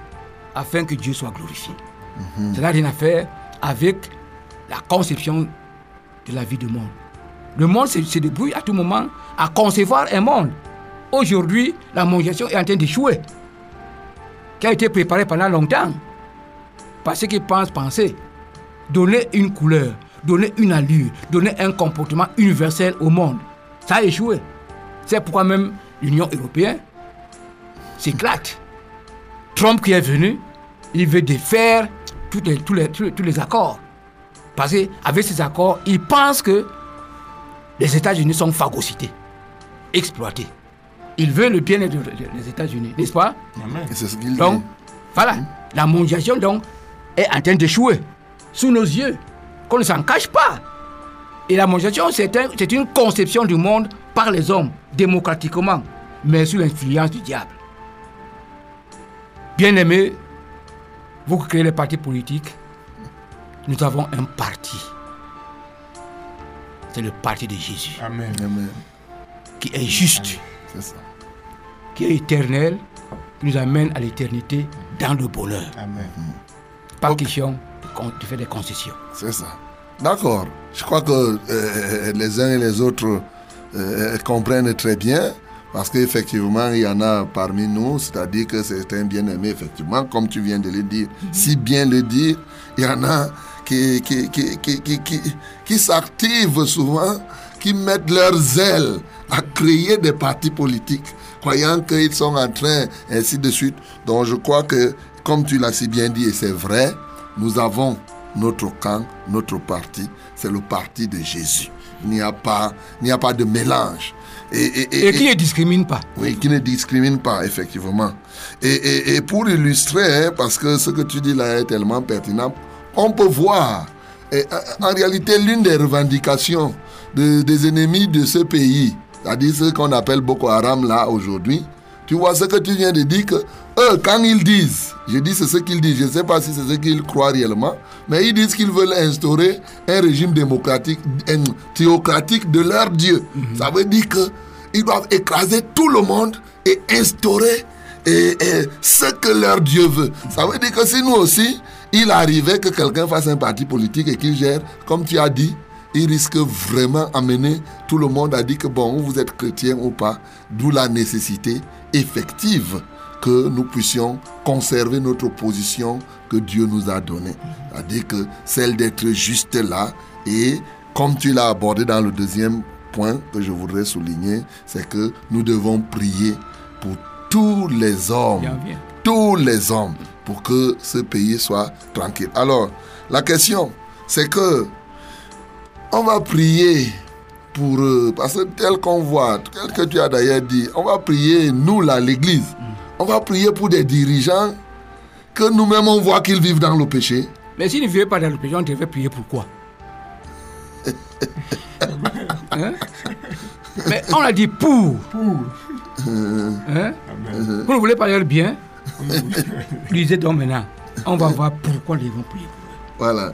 afin que Dieu soit glorifié. Ça n'a rien à faire avec la conception de la vie du monde. Le monde se, débrouille à tout moment à concevoir un monde. Aujourd'hui, la mondialisation est en train d'échouer, qui a été préparée pendant longtemps, parce qu'ils pensent penser, donner une couleur, donner une allure, donner un comportement universel au monde. Ça a échoué. C'est pourquoi même l'Union européenne s'éclate. Trump qui est venu, il veut défaire tous les, tous les, tous les accords. Parce qu'avec ces accords, il pense que les États-Unis sont phagocytés, exploités. Il veut le bien-être des États-Unis, n'est-ce pas? Amen. Et c'est ce qu'il dit. Donc, voilà, la mondialisation donc, est en train d'échouer sous nos yeux, qu'on ne s'en cache pas. Et la mondialisation, c'est un- c'est une conception du monde par les hommes, démocratiquement, mais sous l'influence du diable. Bien aimé, vous qui créez les partis politiques, nous avons un parti. C'est le parti de Jésus, Amen. Amen. qui est juste, C'est ça. qui est éternel, qui nous amène à l'éternité dans le bonheur. Amen. Pas Ok. question de, faire des concessions. C'est ça. D'accord. Je crois que euh, les uns et les autres euh, comprennent très bien. Parce qu'effectivement, il y en a parmi nous, c'est-à-dire que c'est un bien-aimé, effectivement, comme tu viens de le dire. Si bien le dire, il y en a qui, s'activent souvent, qui mettent leurs ailes à créer des partis politiques, croyant qu'ils sont en train, ainsi de suite. Donc je crois que, comme tu l'as si bien dit, et c'est vrai, nous avons notre camp, notre parti, c'est le parti de Jésus. Il n'y a pas, il n'y a pas de mélange. Et, et- Et qui ne discrimine pas. oui, qui ne discrimine pas, effectivement. Et pour illustrer, hein, parce que ce que tu dis là est tellement pertinent, on peut voir, et, euh, en réalité, l'une des revendications de- des ennemis de ce pays, c'est-à-dire ce qu'on appelle Boko Haram là aujourd'hui, tu vois ce que tu viens de dire que eux, quand ils disent, je dis c'est ce qu'ils disent, je ne sais pas si c'est ce qu'ils croient réellement, mais ils disent qu'ils veulent instaurer un régime démocratique, un théocratique de leur Dieu. Ça veut dire que ils doivent écraser tout le monde et instaurer et, et ce que leur Dieu veut. Ça veut dire que si nous aussi, il arrivait que quelqu'un fasse un parti politique et qu'il gère, comme tu as dit, il risque vraiment amener tout le monde à dire que bon, vous êtes chrétien ou pas, d'où la nécessité effective que nous puissions conserver notre position que Dieu nous a donnée. C'est-à-dire que celle d'être juste là et comme tu l'as abordé dans le deuxième point que je voudrais souligner, c'est que nous devons prier pour tous les hommes, tous les hommes, pour que ce pays soit tranquille. Alors, la question, c'est que on va prier pour eux, parce que tel qu'on voit, tel que tu as d'ailleurs dit, on va prier, nous là, l'Église, on va prier pour des dirigeants que nous-mêmes on voit qu'ils vivent dans le péché. Mais s'il ne vivait pas dans le péché, on devait prier pourquoi Hein? Mais on a dit pour. Pour. Hein? Vous ne voulez pas leur bien? Lisez donc maintenant. On va voir pourquoi ils vont prier pour eux. Voilà.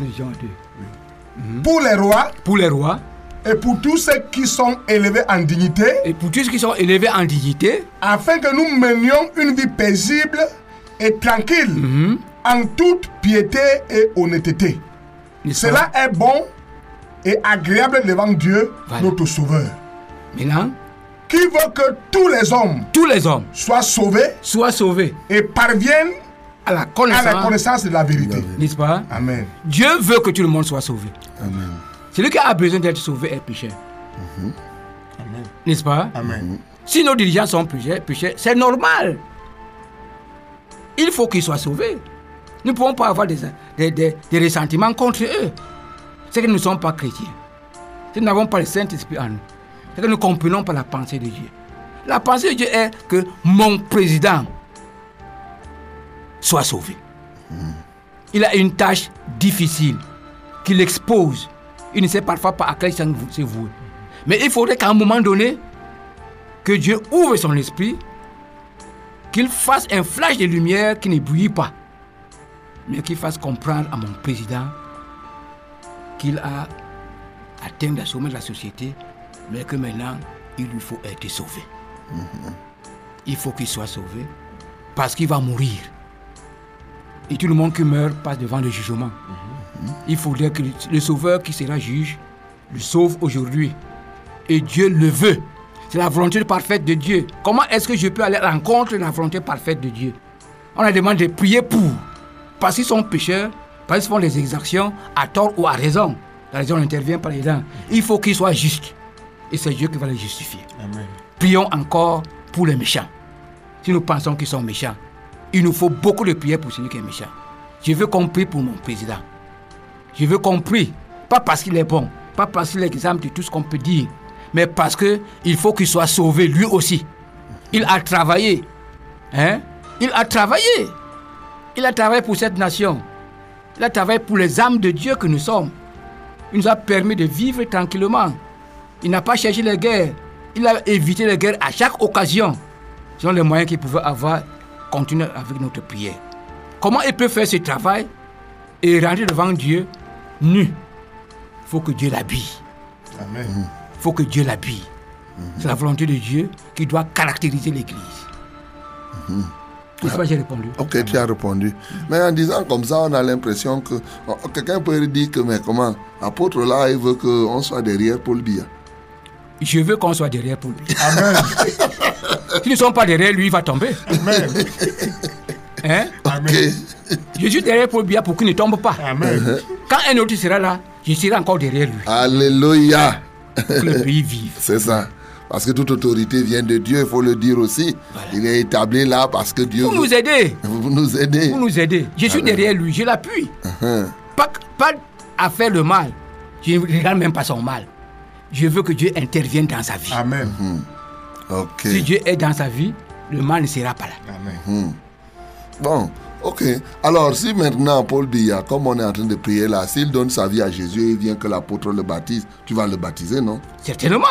Les gens deux. Pour les rois Pour les rois et pour tous ceux qui sont élevés en dignité, et pour tous ceux qui sont élevés en dignité, afin que nous menions une vie paisible et tranquille, Mhm. en toute piété et honnêteté. Cela est bon et agréable devant Dieu, Voilà. notre Sauveur, Maintenant, qui veut que tous les hommes tous les hommes soient sauvés soient sauvés et parviennent à la à connaissance, la connaissance de la vérité. n'est-ce pas? Amen. Dieu veut que tout le monde soit sauvé. Amen. Celui qui a besoin d'être sauvé est pécheur. N'est-ce pas? Amen. Si nos dirigeants sont pécheurs, pécheurs, c'est normal. Il faut qu'ils soient sauvés. Nous ne pouvons pas avoir des, des, des- des ressentiments contre eux. C'est que nous ne sommes pas chrétiens. Nous n'avons pas le Saint-Esprit en nous, c'est que nous ne comprenons pas la pensée de Dieu. La pensée de Dieu est que mon président soit sauvé. Il a une tâche difficile qu'il expose. Il ne sait parfois pas à quel sens c'est voué. Mais il faudrait qu'à un moment donné, que Dieu ouvre son esprit, qu'il fasse un flash de lumière qui ne brille pas, mais qu'il fasse comprendre à mon président qu'il a atteint le sommet de la société, mais que maintenant, il lui faut être sauvé. Il faut qu'il soit sauvé parce qu'il va mourir. Et tout le monde qui meurt passe devant le jugement. Il faudrait que le- le sauveur qui sera juge le sauve aujourd'hui. Et Dieu le veut. C'est la volonté parfaite de Dieu. Comment est-ce que je peux aller à l'encontre de la volonté parfaite de Dieu? On a demandé de prier pour. Parce qu'ils sont pécheurs, parce qu'ils font des exactions à tort ou à raison. La raison intervient par les dents. Il faut qu'ils soient justes. Et c'est Dieu qui va les justifier. Prions encore pour les méchants. Si nous pensons qu'ils sont méchants, il nous faut beaucoup de prières pour celui qui est méchant. Je veux qu'on prie pour mon président. Je veux qu'on prie, pas parce qu'il est bon, pas parce qu'il est l'exemple de tout ce qu'on peut dire, mais parce que il faut qu'il soit sauvé lui aussi. Il a travaillé. Hein? Il a travaillé. Il a travaillé pour cette nation. Il a travaillé pour les âmes de Dieu que nous sommes. Il nous a permis de vivre tranquillement. Il n'a pas cherché les guerres. Il a évité les guerres à chaque occasion. Ce sont les moyens qu'il pouvait avoir. Continuer avec notre prière. Comment il peut faire ce travail et rentrer devant Dieu nu? Il faut que Dieu l'habille. Amen. Il faut que Dieu l'habille. C'est la volonté de Dieu qui doit caractériser l'Église. N'est-ce pas, j'ai répondu? Ok, tu as répondu. Mais en disant comme ça, on a l'impression que oh, quelqu'un peut dire que, mais comment, l'apôtre là, il veut qu'on soit derrière Paul Biya. Je veux qu'on soit derrière pour lui. Amen. Si nous ne sommes pas derrière lui, il va tomber. Amen. Hein? Ok. Je suis derrière Paul Biya pour qu'il ne tombe pas. Amen. Quand un autre sera là, je serai encore derrière lui. Alléluia. Pour que le pays vive. C'est ça. Parce que toute autorité vient de Dieu, il faut le dire aussi. Voilà. Il est établi là parce que Dieu Pour veut nous aider. vous nous aider. Pour nous aider. Je suis derrière lui, je l'appuie. Hein. Pas, pas à faire le mal. Je ne regarde même pas son mal. Je veux que Dieu intervienne dans sa vie. Amen. Ok. Si Dieu est dans sa vie, le mal ne sera pas là. Amen. Bon, ok. Alors, si maintenant Paul Biya, comme on est en train de prier là, s'il donne sa vie à Jésus et il vient que l'apôtre le baptise, tu vas le baptiser, non? Certainement.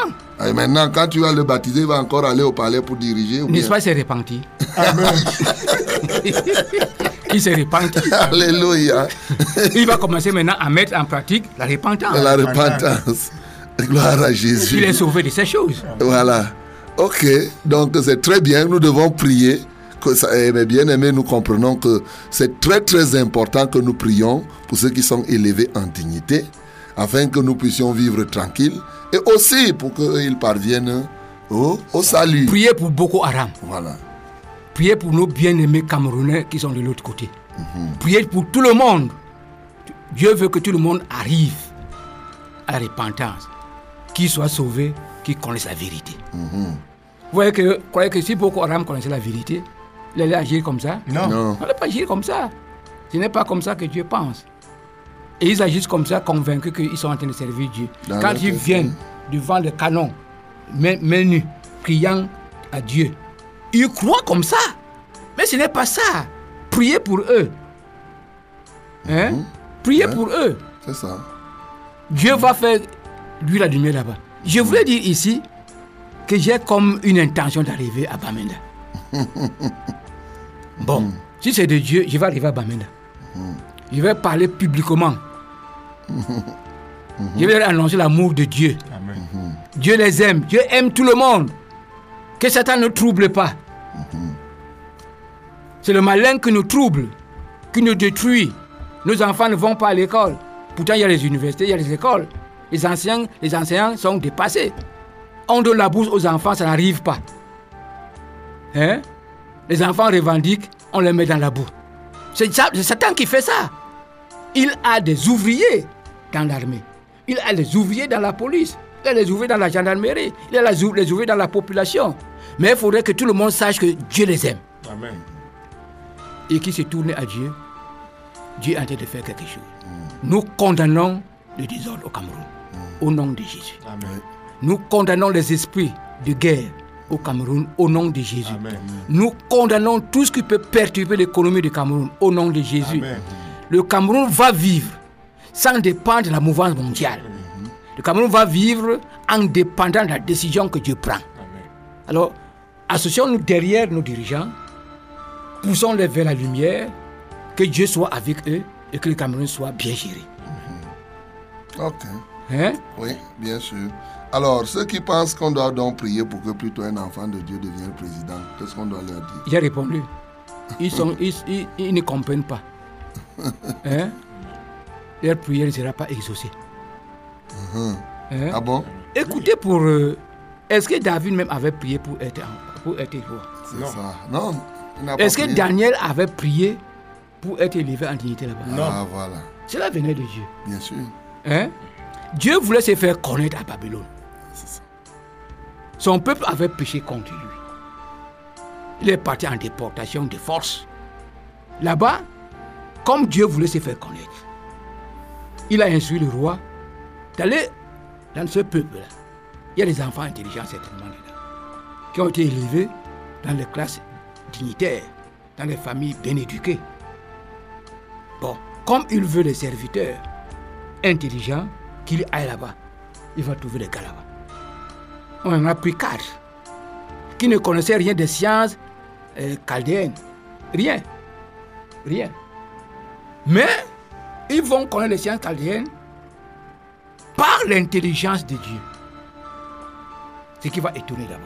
Et maintenant, quand tu vas le baptiser, il va encore aller au palais pour diriger N'est-ce pas, c'est repenti. Amen. Il s'est repenti. Alléluia. Il va commencer maintenant à mettre en pratique la repentance. La repentance. Gloire à Il Jésus. est sauvé de ces choses. Voilà. Ok. Donc, c'est très bien. Nous devons prier. Que ça, eh, mes bien-aimés, nous comprenons que c'est très, très important que nous prions pour ceux qui sont élevés en dignité, afin que nous puissions vivre tranquilles et aussi pour qu'ils parviennent au, au salut. Priez pour Boko Haram. Voilà. Priez pour nos bien-aimés Camerounais qui sont de l'autre côté. Priez pour tout le monde. Dieu veut que tout le monde arrive à la repentance. Qu'il soit sauvé, qu'il connaisse la vérité. Vous voyez que, croyez que si Boko Haram connaissait la vérité, il allait agir comme ça? Non. Non. On n'allait pas agir comme ça. Ce n'est pas comme ça que Dieu pense. Et ils agissent comme ça, convaincus qu'ils sont en train de servir Dieu. Dans Quand ils viennent devant le canon, main, main nue, priant à Dieu, ils croient comme ça. Mais ce n'est pas ça. Priez pour eux. Hein? Priez Ouais. pour eux. C'est ça. Dieu va faire lui la lumière là-bas. Je voulais dire ici que j'ai comme une intention d'arriver à Bamenda. Bon, si c'est de Dieu, je vais arriver à Bamenda. Je vais parler publiquement. Je vais leur annoncer l'amour de Dieu. Amen. Dieu les aime. Dieu aime tout le monde. Que Satan ne trouble pas. C'est le malin qui nous trouble, qui nous détruit. Nos enfants ne vont pas à l'école. Pourtant, il y a les universités, il y a les écoles. Les enseignants, les enseignants sont dépassés. On donne la bourse aux enfants, ça n'arrive pas. Hein? Les enfants revendiquent, on les met dans la boue. C'est ça- c'est Satan qui fait ça. Il a des ouvriers dans l'armée. Il a des ouvriers dans la police. Il a des ouvriers dans la gendarmerie. Il a les ouvriers dans la population. Mais il faudrait que tout le monde sache que Dieu les aime. Amen. Et qui se tourne à Dieu, Dieu est en train de faire quelque chose. Nous condamnons le désordre au Cameroun au nom de Jésus. Amen. Nous condamnons les esprits de guerre au Cameroun au nom de Jésus. Amen. Nous condamnons tout ce qui peut perturber l'économie du Cameroun au nom de Jésus. Amen. Le Cameroun va vivre sans dépendre de la mouvance mondiale. Le Cameroun va vivre en dépendant de la décision que Dieu prend. Alors, associons-nous derrière nos dirigeants, poussons-les vers la lumière, que Dieu soit avec eux et que le Cameroun soit bien géré. Ok. Hein? Oui, bien sûr. Alors, ceux qui pensent qu'on doit donc prier pour que plutôt un enfant de Dieu devienne président, qu'est-ce qu'on doit leur dire? J'ai répondu. Ils, sont, ils, ils- ils ne comprennent pas. Hein? Leur prière ne sera pas exaucée. Hein? Ah bon? Écoutez pour... euh, Est-ce que David même avait prié pour être, pour être roi C'est Non. ça. Non. Est-ce que prié. Daniel avait prié pour être élevé en dignité là-bas? Non. Ah, voilà. Cela venait de Dieu. Bien sûr. Hein? Dieu voulait se faire connaître à Babylone. Son peuple avait péché contre lui. Il est parti en déportation de force. Là-bas, comme Dieu voulait se faire connaître, il a instruit le roi d'aller dans ce peuple-là. Il y a des enfants intelligents certainement dedans, qui ont été élevés dans les classes dignitaires, dans les familles bien éduquées. Bon, comme il veut des serviteurs intelligents, qu'il aille là-bas, il va trouver des gars là-bas. On en a pris quatre qui ne connaissaient rien des sciences euh, chaldéennes. Rien. Rien. Mais ils vont connaître les sciences chaldéennes par l'intelligence de Dieu. Ce qui va étonner d'abord.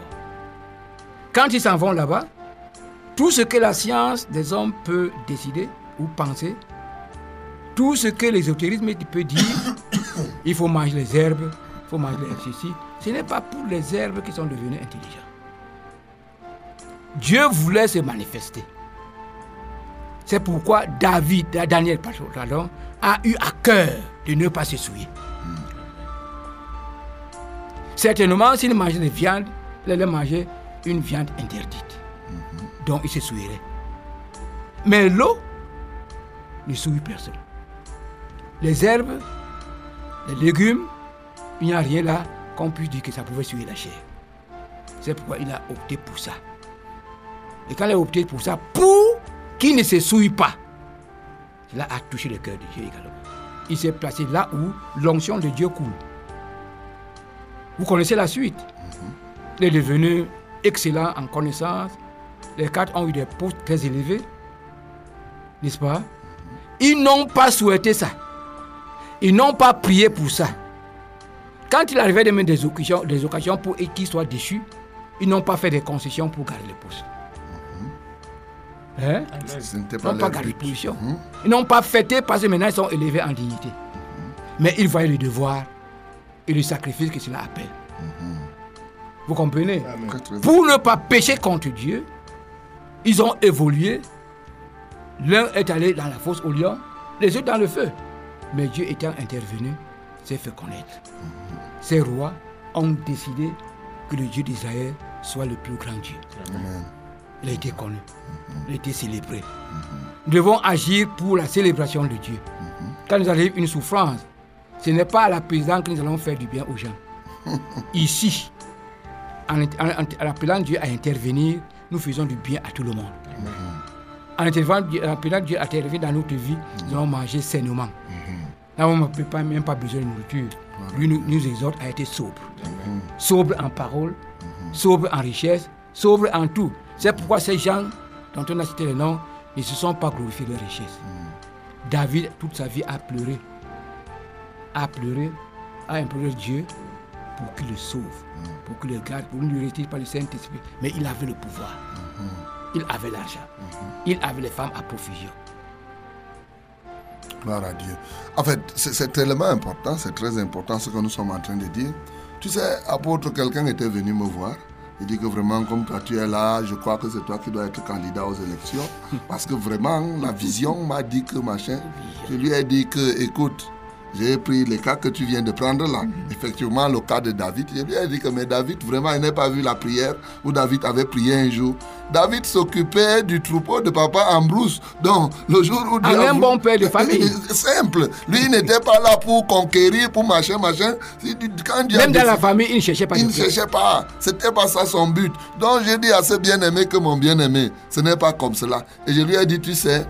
Quand ils s'en vont là-bas, tout ce que la science des hommes peut décider ou penser, tout ce que l'ésotérisme peut dire, il faut manger les herbes, il faut manger ceci. Ce n'est pas pour les herbes qui sont devenus intelligents. Dieu voulait se manifester. C'est pourquoi David, Daniel, pardon, a eu à cœur de ne pas se souiller. Certainement, s'il mangeait des viandes, il allait manger une viande interdite. Donc il se souillerait. Mais l'eau ne souille personne. Les herbes, les légumes, il n'y a rien là qu'on puisse dire que ça pouvait souiller la chair. C'est pourquoi il a opté pour ça. Et quand il a opté pour ça, pour qu'il ne se souille pas, cela a touché le cœur de Dieu également. Il s'est placé là où l'onction de Dieu coule. Vous connaissez la suite. Il est devenu excellent en connaissance. Les quatre ont eu des postes très élevés. N'est-ce pas? Ils n'ont pas souhaité ça. Ils n'ont pas prié pour ça. Quand il arrivait de mettre des occasions, des occasions pour qu'ils soient déchus, ils n'ont pas fait des concessions pour garder le poste. Hein? Ils pas n'ont pas gardé position. Ils n'ont pas fêté parce que maintenant ils sont élevés en dignité. Mais ils voyaient le devoir et le sacrifice que cela appelle. Vous comprenez? Pour ne pas pécher contre Dieu, ils ont évolué. L'un est allé dans la fosse au lion, les autres dans le feu. Mais Dieu étant intervenu, s'est fait connaître. Ces rois ont décidé que le Dieu d'Israël soit le plus grand Dieu. Amen. Il a été connu, il a été célébré. Nous devons agir pour la célébration de Dieu. Quand nous arrive une souffrance, ce n'est pas à la présidence que nous allons faire du bien aux gens. Ici, en, en- en appelant Dieu à intervenir, nous faisons du bien à tout le monde. En appelant Dieu à intervenir dans notre vie, nous allons manger sainement. Là, on n'a pas, même pas besoin de nourriture. Lui nous, nous exhorte à être sobre. Sobre en parole, sobre en richesse, sobre en tout. C'est pourquoi ces gens dont on a cité les noms ne se sont pas glorifiés de richesse. David, toute sa vie, a pleuré. A pleuré, a imploré Dieu pour qu'il le sauve, pour qu'il le garde, pour ne lui retire pas le Saint-Esprit. Mais il avait le pouvoir. Il avait l'argent. Il avait les femmes à profusion. Gloire à Dieu. En fait, c'est tellement important, c'est très important ce que nous sommes en train de dire. Tu sais, apôtre, quelqu'un était venu me voir. Il dit que vraiment, comme toi tu es là, je crois que c'est toi qui dois être candidat aux élections. Parce que vraiment, la vision m'a dit que machin. Je lui ai dit que, écoute, j'ai pris les cas que tu viens de prendre là. Effectivement, le cas de David. Je lui ai dit que, mais David, vraiment, il n'a pas vu la prière où David avait prié un jour. David s'occupait du troupeau de papa Ambrose. Donc, le jour où Dieu En a un bon père de famille. Simple. Lui, il n'était pas là pour conquérir, pour machin, machin. Quand Dieu Même dans la famille, il ne cherchait pas il ne cherchait pas. C'était pas ça son but. Donc j'ai dit à ce bien-aimé que mon bien-aimé, ce n'est pas comme cela. Et je lui ai dit, tu sais,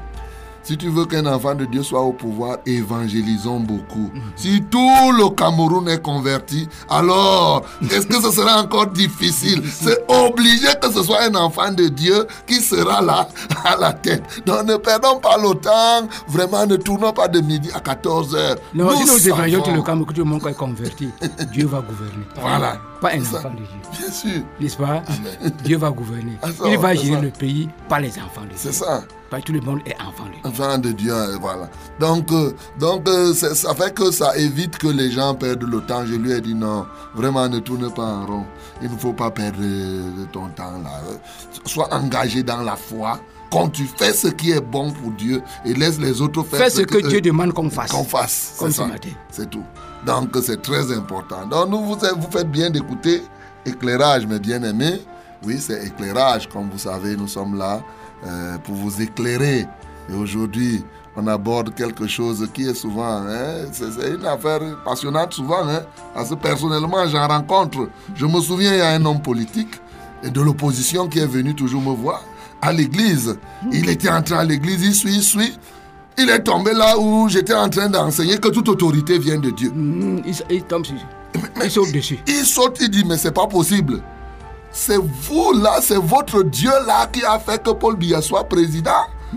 si tu veux qu'un enfant de Dieu soit au pouvoir, évangélisons beaucoup. Si tout le Cameroun est converti, alors est-ce que ce sera encore difficile? C'est obligé que ce soit un enfant de Dieu qui sera là à la tête. Donc ne perdons pas le temps. Vraiment, ne tournons pas de midi à 14 heures. Non, si nous évangélisons tout le Cameroun, que tout le monde est converti, Dieu va gouverner. Voilà. Pas un ça. enfant de Dieu. Bien sûr. N'est-ce pas? Dieu va gouverner. Ça Il va, gérer ça. le pays par les enfants de Dieu. C'est ça. Tout le monde est enfant de Dieu. Enfant de Dieu, euh, voilà. Donc, euh, donc euh, ça fait que ça évite que les gens perdent le temps. Je lui ai dit non, vraiment ne tourne pas en rond. Il ne faut pas perdre ton temps là. Sois engagé dans la foi. Quand tu fais ce qui est bon pour Dieu et laisse les autres faire Fais ce que Dieu demande qu'on fasse. qu'on fasse. Comme C'est ce ça. matin. C'est tout. Donc c'est très important. Donc nous, vous, vous faites bien d'écouter éclairage, mes bien-aimés. Oui, c'est éclairage. Comme vous savez, nous sommes là euh, pour vous éclairer. Et aujourd'hui, on aborde quelque chose qui est souvent, hein, c'est une affaire passionnante souvent, hein, parce que personnellement, j'en rencontre. Je me souviens, il y a un homme politique de l'opposition qui est venu toujours me voir à l'église. Il était entré à l'église, il suit, il suit. Il est tombé là où j'étais en train d'enseigner que toute autorité vient de Dieu. Mm, il, il tombe sur. Il saute dessus. Il saute, il dit, mais c'est pas possible. C'est vous là, c'est votre Dieu là qui a fait que Paul Biya soit président.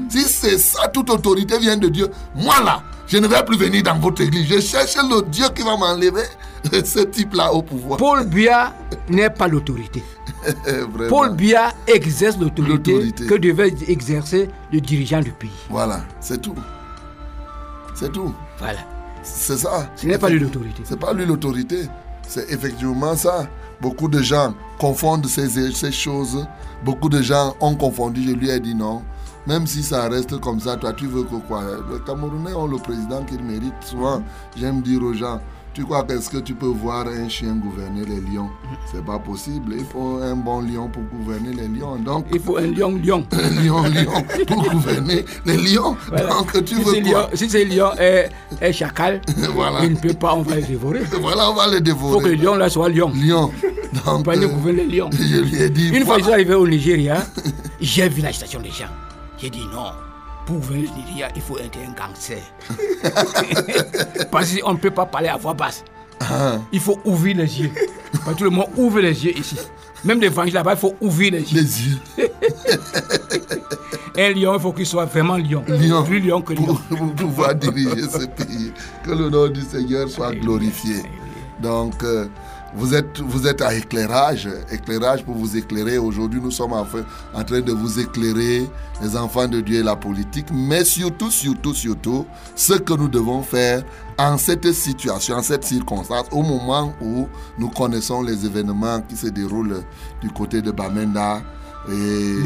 Si c'est ça, toute autorité vient de Dieu. Moi là, je ne vais plus venir dans votre église. Je cherche le Dieu qui va m'enlever ce type-là au pouvoir. Paul Biya n'est pas l'autorité. Paul Biya exerce l'autorité L'autorité. que devait exercer le dirigeant du pays. Voilà, c'est tout. C'est tout. Voilà. C'est ça. Ce n'est pas lui l'autorité. C'est pas lui l'autorité. C'est effectivement ça. Beaucoup de gens confondent ces, choses. Beaucoup de gens ont confondu. Je lui ai dit non. Même si ça reste comme ça, toi, tu veux que quoi? Les Camerounais ont le président qu'ils méritent. Souvent, j'aime dire aux gens, tu crois qu'est-ce que tu peux voir un chien gouverner les lions? C'est pas possible. Il faut un bon lion pour gouverner les lions. Donc, Il faut un lion, lion. un lion, lion pour gouverner les lions. Voilà. Donc, tu si, veux ce quoi? lion, si ce lion est, est chacal, Voilà. il ne peut pas, on va le dévorer. Il Voilà, on va les faut que dévorer. le lion là soit lion. Lion. On Donc, va aller euh, gouverner les lions. je lui ai dit, Une fois que je suis arrivé au Nigeria, j'ai vu l'agitation des gens. J'ai dit non. Pour le Nigeria, il faut être un gangster? Parce qu'on ne peut pas parler à voix basse. Ah, Il faut ouvrir les yeux. Parce que tout le monde ouvre les yeux ici. Même l'évangile là-bas, il faut ouvrir les yeux. les yeux. Un lion, il faut qu'il soit vraiment lion. Lion. Plus lion que lion. pour, pour pouvoir diriger ce pays. Que le nom du Seigneur soit glorifié. Donc, euh, vous êtes, vous êtes à éclairage, éclairage pour vous éclairer. Aujourd'hui, nous sommes en, fait- en train de vous éclairer, les enfants de Dieu et la politique, mais surtout, surtout, surtout, ce que nous devons faire en cette situation, en cette circonstance, au moment où nous connaissons les événements qui se déroulent du côté de Bamenda. Et,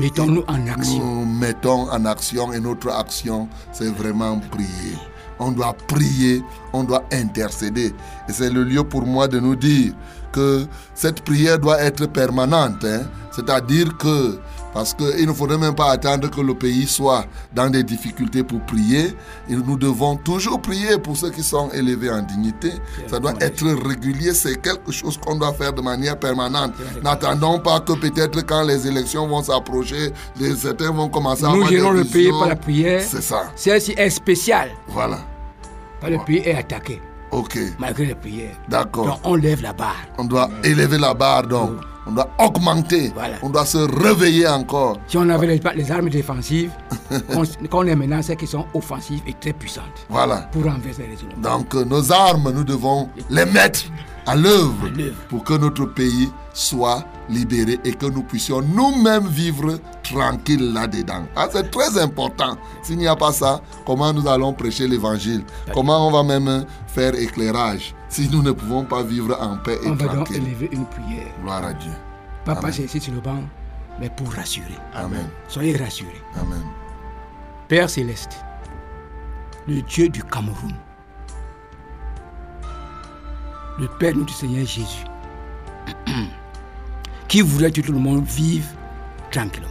Mettons-nous en action. nous mettons en action et notre action, c'est vraiment prier. On doit prier, on doit intercéder. Et c'est le lieu pour moi de nous dire que cette prière doit être permanente. hein. C'est-à-dire que, parce qu'il ne faudrait même pas attendre que le pays soit dans des difficultés pour prier. Et nous devons toujours prier pour ceux qui sont élevés en dignité. Ça doit être régulier, c'est quelque chose qu'on doit faire de manière permanente. N'attendons pas que peut-être quand les élections vont s'approcher, certains vont commencer à Nous gérons le pays par la prière. C'est ça, Celle-ci est spéciale. voilà. Le pays est attaqué, Ok, malgré les prières. d'accord. Donc on lève la barre. On doit élever la barre donc. On doit augmenter. Voilà. On doit se réveiller encore. Si on avait les, les armes défensives, qu'on est maintenant celles qui sont offensives et très puissantes Voilà. pour renverser les ennemis. Donc euh, nos armes, nous devons les mettre à l'œuvre pour que notre pays soit libéré et que nous puissions nous-mêmes vivre tranquilles là-dedans. Ah, c'est très important. S'il n'y a pas ça, comment nous allons prêcher l'évangile? Comment on va même faire éclairage si nous ne pouvons pas vivre en paix et On va donc tranquille? élever une prière. Gloire à Dieu. Amen. passer ici sur le banc, mais pour rassurer. Amen. Soyez rassurés. Amen. Père céleste, le Dieu du Cameroun, le Père notre Seigneur Jésus, qui voudrait que tout le monde vive tranquillement.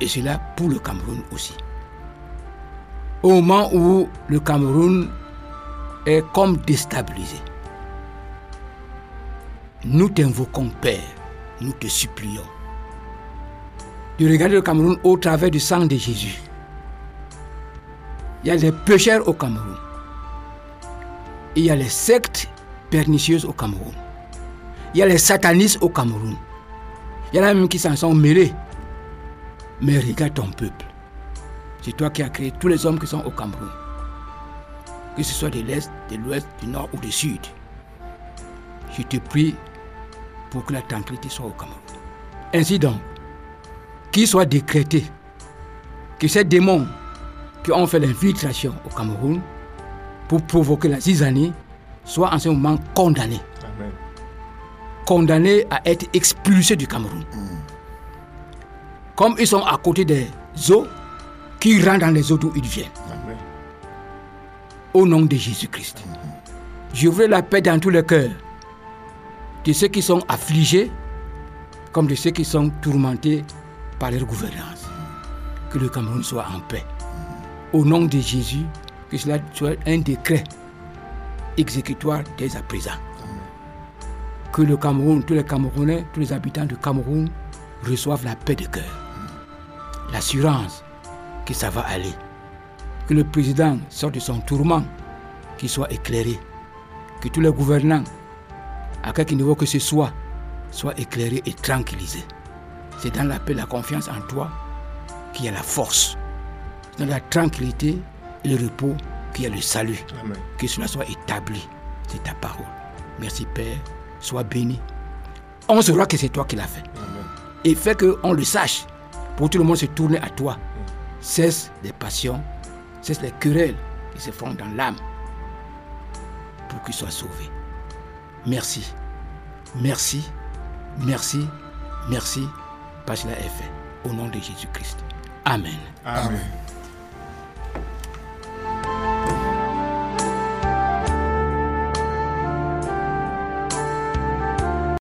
Et cela pour le Cameroun aussi. Au moment où le Cameroun est comme déstabilisé, nous t'invoquons, Père, nous te supplions de regarder le Cameroun au travers du sang de Jésus. Il y a les pécheurs au Cameroun. Il y a les sectes pernicieuses au Cameroun. Il y a les satanistes au Cameroun. Il y en a même qui s'en sont mêlés. Mais regarde ton peuple. C'est toi qui as créé tous les hommes qui sont au Cameroun. Que ce soit de l'Est, de l'Ouest, du Nord ou du Sud. Je te prie pour que la tranquillité soit au Cameroun. Ainsi donc, qu'il soit décrété que ces démons qui ont fait l'infiltration au Cameroun pour provoquer la zizanie soient en ce moment condamnés. Amen. Condamnés à être expulsés du Cameroun. Comme ils sont à côté des eaux, qui rentrent dans les eaux d'où ils viennent. Amen. Au nom de Jésus-Christ. Je veux la paix dans tous les cœurs. De ceux qui sont affligés, comme de ceux qui sont tourmentés par leur gouvernance. Que le Cameroun soit en paix. Au nom de Jésus, que cela soit un décret exécutoire dès à présent. Que le Cameroun, tous les Camerounais, tous les habitants du Cameroun reçoivent la paix de cœur. L'assurance que ça va aller. Que le président sorte de son tourment, qu'il soit éclairé. Que tous les gouvernants, à quelque niveau que ce soit, soient éclairés et tranquillisés. C'est dans la paix, la confiance en toi qu'il y a la force. Dans la tranquillité le repos qu'il y a le salut. Amen. Que cela soit établi. C'est ta parole. Merci Père. Sois béni. On saura que c'est toi qui l'as fait. Amen. Et fais qu'on le sache. Pour que tout le monde se tourne à toi. Cesse les passions, cesse les querelles qui se font dans l'âme. Pour qu'il soit sauvé. Merci. Merci. Merci. Merci. Parce que cela est fait. Au nom de Jésus-Christ. Amen. Amen.